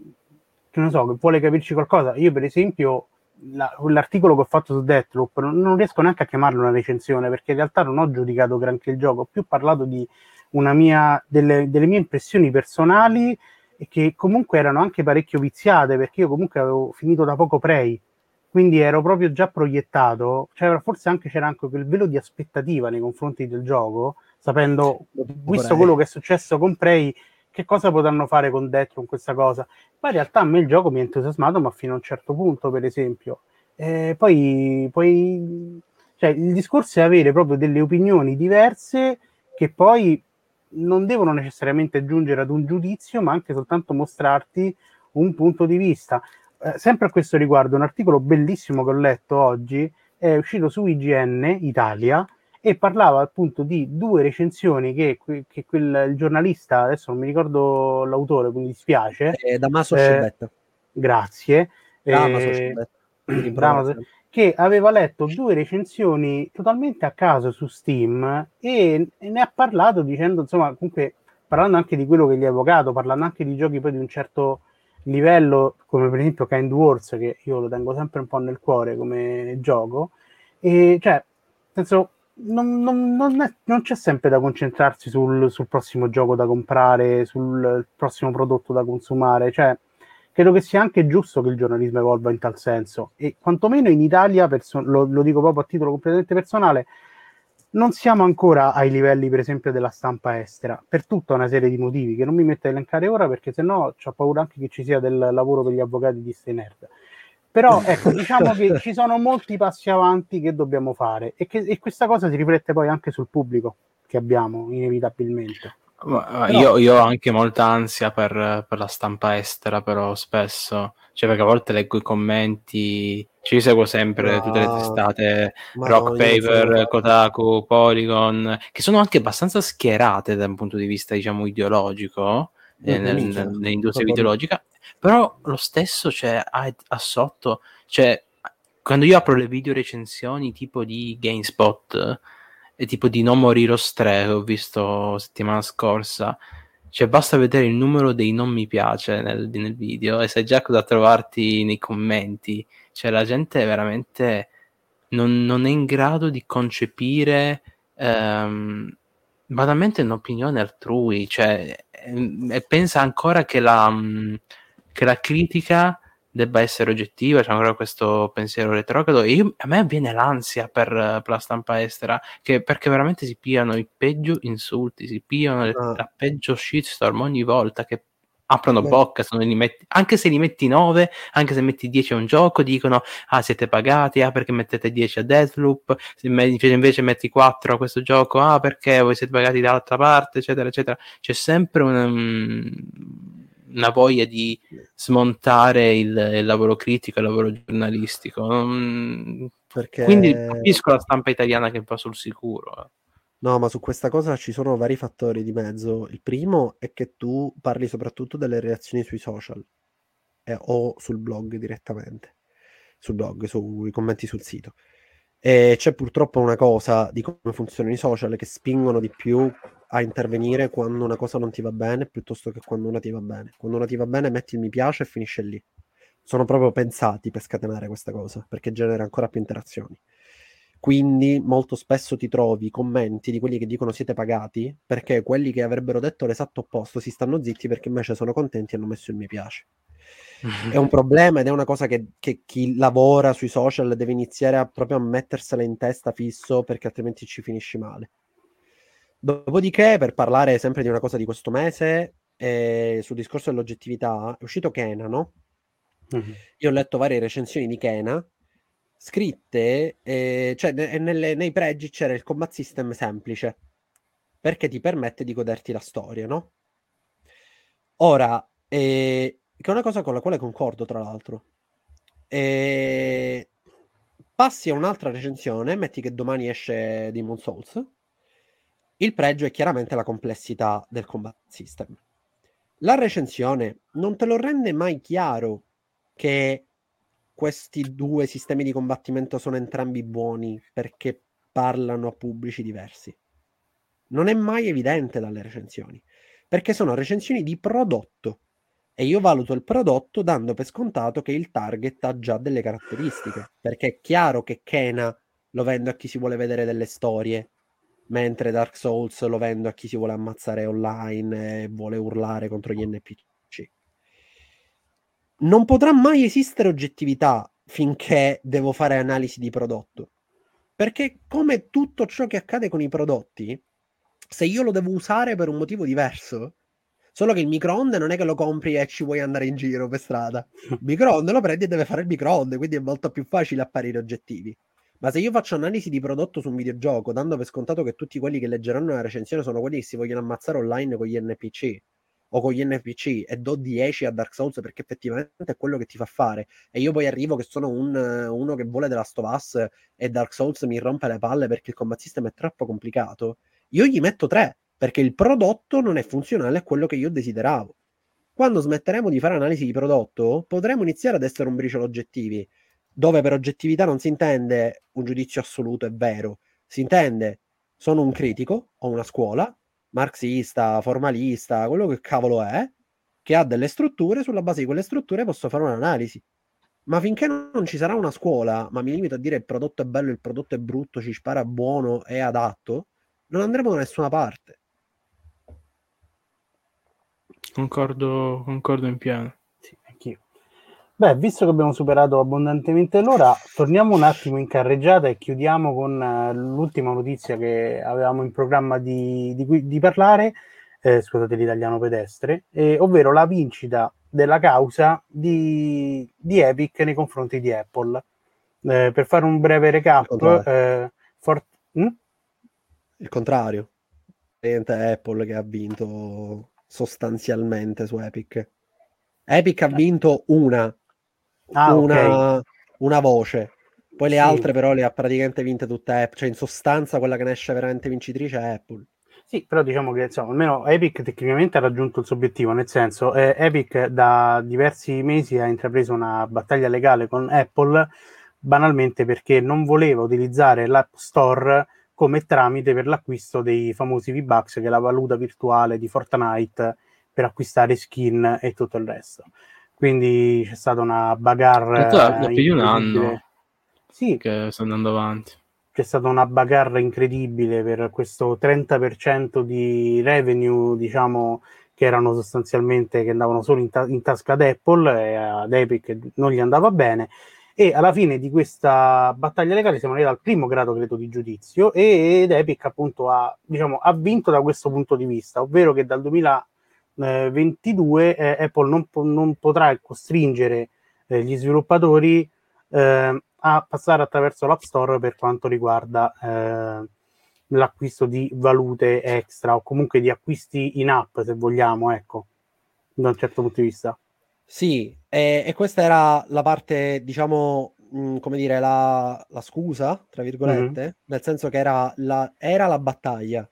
che non so, che vuole capirci qualcosa. Io, per esempio, la, l'articolo che ho fatto su Deathloop non, non, riesco neanche a chiamarlo una recensione perché in realtà non ho giudicato granché il gioco, ho più parlato di una mia, delle, delle mie impressioni personali e che comunque erano anche parecchio viziate perché io comunque avevo finito da poco Prey quindi ero proprio già proiettato, cioè forse anche c'era anche quel velo di aspettativa nei confronti del gioco, sapendo, visto quello che è successo con Prey, che cosa potranno fare con Deathloop questa cosa. Poi in realtà a me il gioco mi ha entusiasmato, ma fino a un certo punto, per esempio. Eh, poi, poi cioè, il discorso è avere proprio delle opinioni diverse che poi non devono necessariamente giungere ad un giudizio, ma anche soltanto mostrarti un punto di vista. Eh, sempre a questo riguardo, un articolo bellissimo che ho letto oggi è uscito su IGN Italia e parlava appunto di due recensioni che, che quel, giornalista, adesso non mi ricordo l'autore, quindi spiace. Eh, Damaso eh, Grazie. Damaso eh, Damaso, che aveva letto due recensioni totalmente a caso su Steam e, e ne ha parlato dicendo, insomma, comunque parlando anche di quello che gli ha evocato, parlando anche di giochi poi di un certo livello come per esempio Kind Wars che io lo tengo sempre un po' nel cuore come gioco e cioè senso non, non, non, è, non c'è sempre da concentrarsi sul, sul, prossimo gioco da comprare sul prossimo prodotto da consumare cioè credo che sia anche giusto che il giornalismo evolva in tal senso e quantomeno in Italia perso- lo, lo dico proprio a titolo completamente personale non siamo ancora ai livelli, per esempio, della stampa estera, per tutta una serie di motivi che non mi metto a elencare ora perché sennò ho paura anche che ci sia del lavoro per gli avvocati di Steinerd. Però ecco, diciamo che ci sono molti passi avanti che dobbiamo fare e, che, e questa cosa si riflette poi anche sul pubblico che abbiamo, inevitabilmente. Però... Io, io, ho anche molta ansia per, per, la stampa estera, però spesso, cioè perché a volte leggo i commenti, ci seguo sempre no, tutte le testate, Rock Paper, Kotaku, Polygon, che sono anche abbastanza schierate da un punto di vista, diciamo, ideologico, eh, nel, nel, nell'industria ideologica, però lo stesso c'è cioè, a, sotto, cioè quando io apro le video recensioni tipo di GameSpot, è tipo di No More Heroes 3 che ho visto settimana scorsa. Cioè, basta vedere il numero dei non mi piace nel, nel video e sai già cosa trovarti nei commenti. Cioè, la gente veramente non, non è in grado di concepire ehm, banalmente un'opinione altrui. Cioè, e, e pensa ancora che la, che la critica debba essere oggettiva, c'è ancora questo pensiero retrogrado e io, a me viene l'ansia per, per, la stampa estera che, perché veramente si piano i peggio insulti, si piano ah. la peggio shitstorm ogni volta che aprono Beh. bocca, metti, anche se li metti 9, anche se metti 10 a un gioco, dicono ah siete pagati, ah perché mettete 10 a Deathloop, se invece metti 4 a questo gioco, ah perché voi siete pagati dall'altra parte, eccetera, eccetera. C'è sempre un, una voglia di smontare il, il lavoro critico, il lavoro giornalistico. Non... Perché... Quindi capisco la stampa italiana che va sul sicuro. Eh. No, ma su questa cosa ci sono vari fattori di mezzo. Il primo è che tu parli soprattutto delle reazioni sui social eh, o sul blog direttamente, sul blog, sui commenti sul sito. E c'è purtroppo una cosa di come funzionano i social che spingono di più a intervenire quando una cosa non ti va bene piuttosto che quando una ti va bene. Quando una ti va bene metti il mi piace e finisce lì. Sono proprio pensati per scatenare questa cosa, perché genera ancora più interazioni. Quindi molto spesso ti trovi commenti di quelli che dicono siete pagati, perché quelli che avrebbero detto l'esatto opposto si stanno zitti perché invece sono contenti e hanno messo il mi piace. È un problema ed è una cosa che, che, chi lavora sui social deve iniziare a, proprio a mettersela in testa fisso perché altrimenti ci finisci male. Dopodiché, per parlare sempre di una cosa di questo mese, eh, sul discorso dell'oggettività, è uscito Kena, no? Mm-hmm. Io ho letto varie recensioni di Kena scritte, eh, cioè ne, nelle, nei pregi c'era il combat system semplice perché ti permette di goderti la storia, no? Ora, eh, che è una cosa con la quale concordo, tra l'altro. E... Passi a un'altra recensione, metti che domani esce Demon Souls. Il pregio è chiaramente la complessità del combat system. La recensione non te lo rende mai chiaro che questi due sistemi di combattimento sono entrambi buoni perché parlano a pubblici diversi. Non è mai evidente dalle recensioni, perché sono recensioni di prodotto e io valuto il prodotto dando per scontato che il target ha già delle caratteristiche, perché è chiaro che Kena lo vendo a chi si vuole vedere delle storie, mentre Dark Souls lo vendo a chi si vuole ammazzare online e vuole urlare contro gli NPC. Non potrà mai esistere oggettività finché devo fare analisi di prodotto, perché come tutto ciò che accade con i prodotti, se io lo devo usare per un motivo diverso, Solo che il microonde non è che lo compri e ci vuoi andare in giro per strada. Il microonde lo prendi e deve fare il microonde, quindi è molto più facile apparire oggettivi. Ma se io faccio analisi di prodotto su un videogioco, dando per scontato che tutti quelli che leggeranno la recensione sono quelli che si vogliono ammazzare online con gli NPC o con gli NPC e do 10 a Dark Souls perché effettivamente è quello che ti fa fare e io poi arrivo che sono un, uno che vuole of Us e Dark Souls mi rompe le palle perché il combat system è troppo complicato, io gli metto 3 perché il prodotto non è funzionale a quello che io desideravo. Quando smetteremo di fare analisi di prodotto, potremo iniziare ad essere un briciolo oggettivi, dove per oggettività non si intende un giudizio assoluto e vero, si intende sono un critico, ho una scuola, marxista, formalista, quello che cavolo è, che ha delle strutture, sulla base di quelle strutture posso fare un'analisi. Ma finché non ci sarà una scuola, ma mi limito a dire il prodotto è bello, il prodotto è brutto, ci spara buono e adatto, non andremo da nessuna parte. Concordo, concordo in pieno. Beh, visto che abbiamo superato abbondantemente l'ora, torniamo un attimo in carreggiata e chiudiamo con uh, l'ultima notizia che avevamo in programma di, di, di parlare, eh, scusate l'italiano pedestre, eh, ovvero la vincita della causa di, di Epic nei confronti di Apple. Eh, per fare un breve recap, eh, for- hm? il contrario, è Apple che ha vinto sostanzialmente su Epic. Epic ha vinto una, ah, una, okay. una voce, poi le sì. altre però le ha praticamente vinte tutte Apple, cioè in sostanza quella che ne esce veramente vincitrice è Apple. Sì, però diciamo che insomma, almeno Epic tecnicamente ha raggiunto il suo obiettivo, nel senso eh, Epic da diversi mesi ha intrapreso una battaglia legale con Apple banalmente perché non voleva utilizzare l'App Store come tramite per l'acquisto dei famosi V-Bucks, che è la valuta virtuale di Fortnite per acquistare skin e tutto il resto. Quindi c'è stata una bagarre. Da più di un anno sì. che sta andando avanti. C'è stata una bagarre incredibile per questo 30% di revenue, diciamo, che erano sostanzialmente che andavano solo in, ta- in tasca ad Apple e ad Epic non gli andava bene e alla fine di questa battaglia legale siamo arrivati al primo grado credo di giudizio ed Epic appunto ha, diciamo, ha vinto da questo punto di vista ovvero che dal 2022 eh, Apple non, po- non, potrà costringere eh, gli sviluppatori eh, a passare attraverso l'App Store per quanto riguarda eh, l'acquisto di valute extra o comunque di acquisti in app se vogliamo ecco da un certo punto di vista sì, e, e questa era la parte, diciamo, mh, mm, come dire, la, la, scusa, tra virgolette, mm-hmm. nel senso che era la, era la battaglia,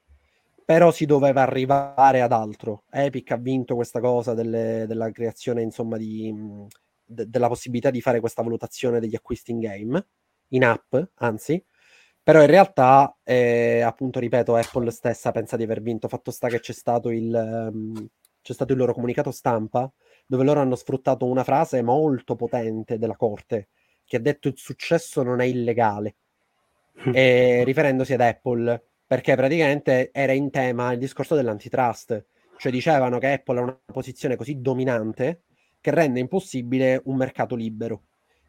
però si doveva arrivare ad altro. Epic ha vinto questa cosa delle, della creazione, insomma, di, de, della possibilità di fare questa valutazione degli acquisti in game, in app, anzi, Però in realtà, eh, appunto, ripeto, Apple stessa pensa di aver vinto. Fatto sta che c'è stato il, um, c'è stato il loro comunicato stampa dove loro hanno sfruttato una frase molto potente della corte che ha detto il successo non è illegale, e, riferendosi ad Apple, perché praticamente era in tema il discorso dell'antitrust, cioè dicevano che Apple ha una posizione così dominante che rende impossibile un mercato libero.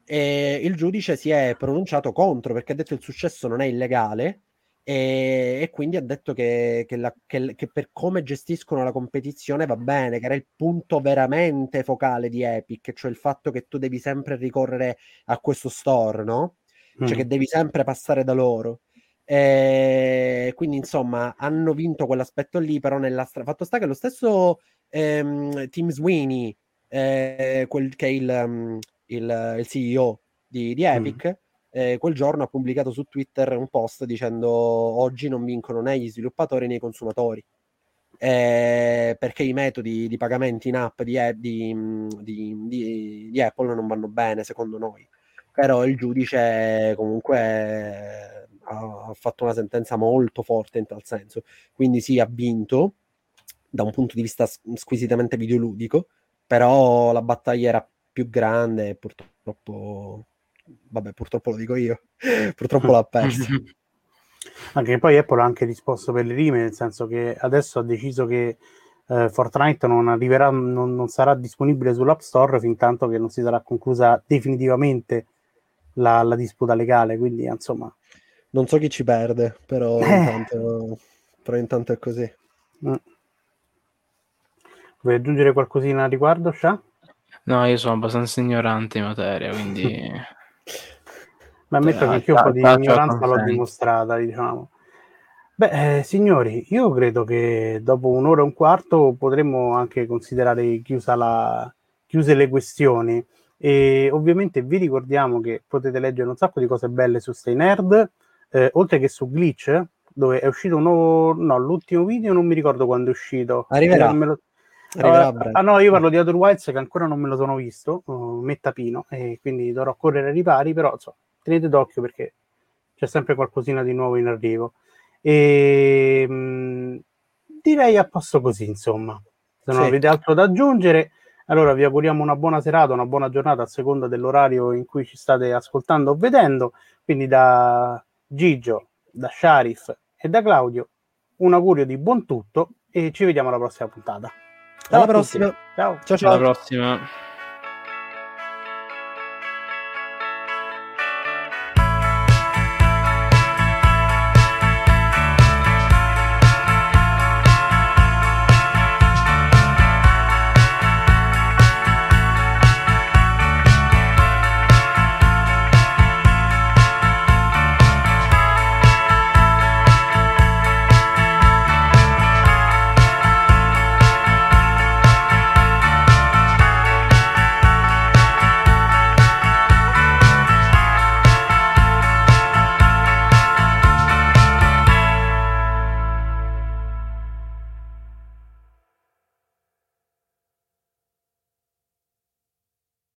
E il giudice si è pronunciato contro perché ha detto che il successo non è illegale e, e quindi ha detto che, che, la, che, che, per come gestiscono la competizione va bene, che era il punto veramente focale di Epic, cioè il fatto che tu devi sempre ricorrere a questo store, no? Cioè mm. che devi sempre passare da loro. E quindi insomma hanno vinto quell'aspetto lì, però nella stra- fatto sta che lo stesso ehm, Tim Sweeney, eh, quel che è il, um, il, il CEO di, di Epic, mm eh, quel giorno ha pubblicato su Twitter un post dicendo oggi non vincono né gli sviluppatori né i consumatori. Eh, perché i metodi di pagamento in app di, di, di, di, Apple non vanno bene secondo noi. Però il giudice comunque ha fatto una sentenza molto forte in tal senso. Quindi sì, ha vinto da un punto di vista squisitamente videoludico, però la battaglia era più grande e purtroppo vabbè, purtroppo lo dico io, purtroppo l'ha persa. Anche poi Apple ha anche risposto per le rime, nel senso che adesso ha deciso che eh, Fortnite non, arriverà, non, non, sarà disponibile sull'App Store fin tanto che non si sarà conclusa definitivamente la, la disputa legale. Quindi, insomma, non so chi ci perde, però, eh. intanto, però intanto, è così. Mm. Vuoi aggiungere qualcosina a riguardo, Sha? No, io sono abbastanza ignorante in materia, quindi Ma ammetto che anche un po' di ignoranza l'ho dimostrata, diciamo. Beh, eh, signori, io credo che dopo un'ora e un quarto potremmo anche considerare la, chiuse le questioni. E ovviamente vi ricordiamo che potete leggere un sacco di cose belle su Stay Nerd, eh, oltre che su Glitch, dove è uscito un nuovo. No, l'ultimo video non mi ricordo quando è uscito. Arriverà. Lo... Arriverà uh, ah no, io parlo di Outer Wilds che ancora non me lo sono visto, uh, mettapino, e quindi dovrò correre ai ripari, però insomma, tenete d'occhio perché c'è sempre qualcosina di nuovo in arrivo. E mh, mm, direi a posto così, insomma. Se non sì. avete altro da aggiungere, allora vi auguriamo una buona serata, una buona giornata a seconda dell'orario in cui ci state ascoltando o vedendo. Quindi da Gigio, da Sharif e da Claudio, un augurio di buon tutto e ci vediamo alla prossima puntata. Ciao alla prossima. Ciao. ciao ciao. Alla prossima.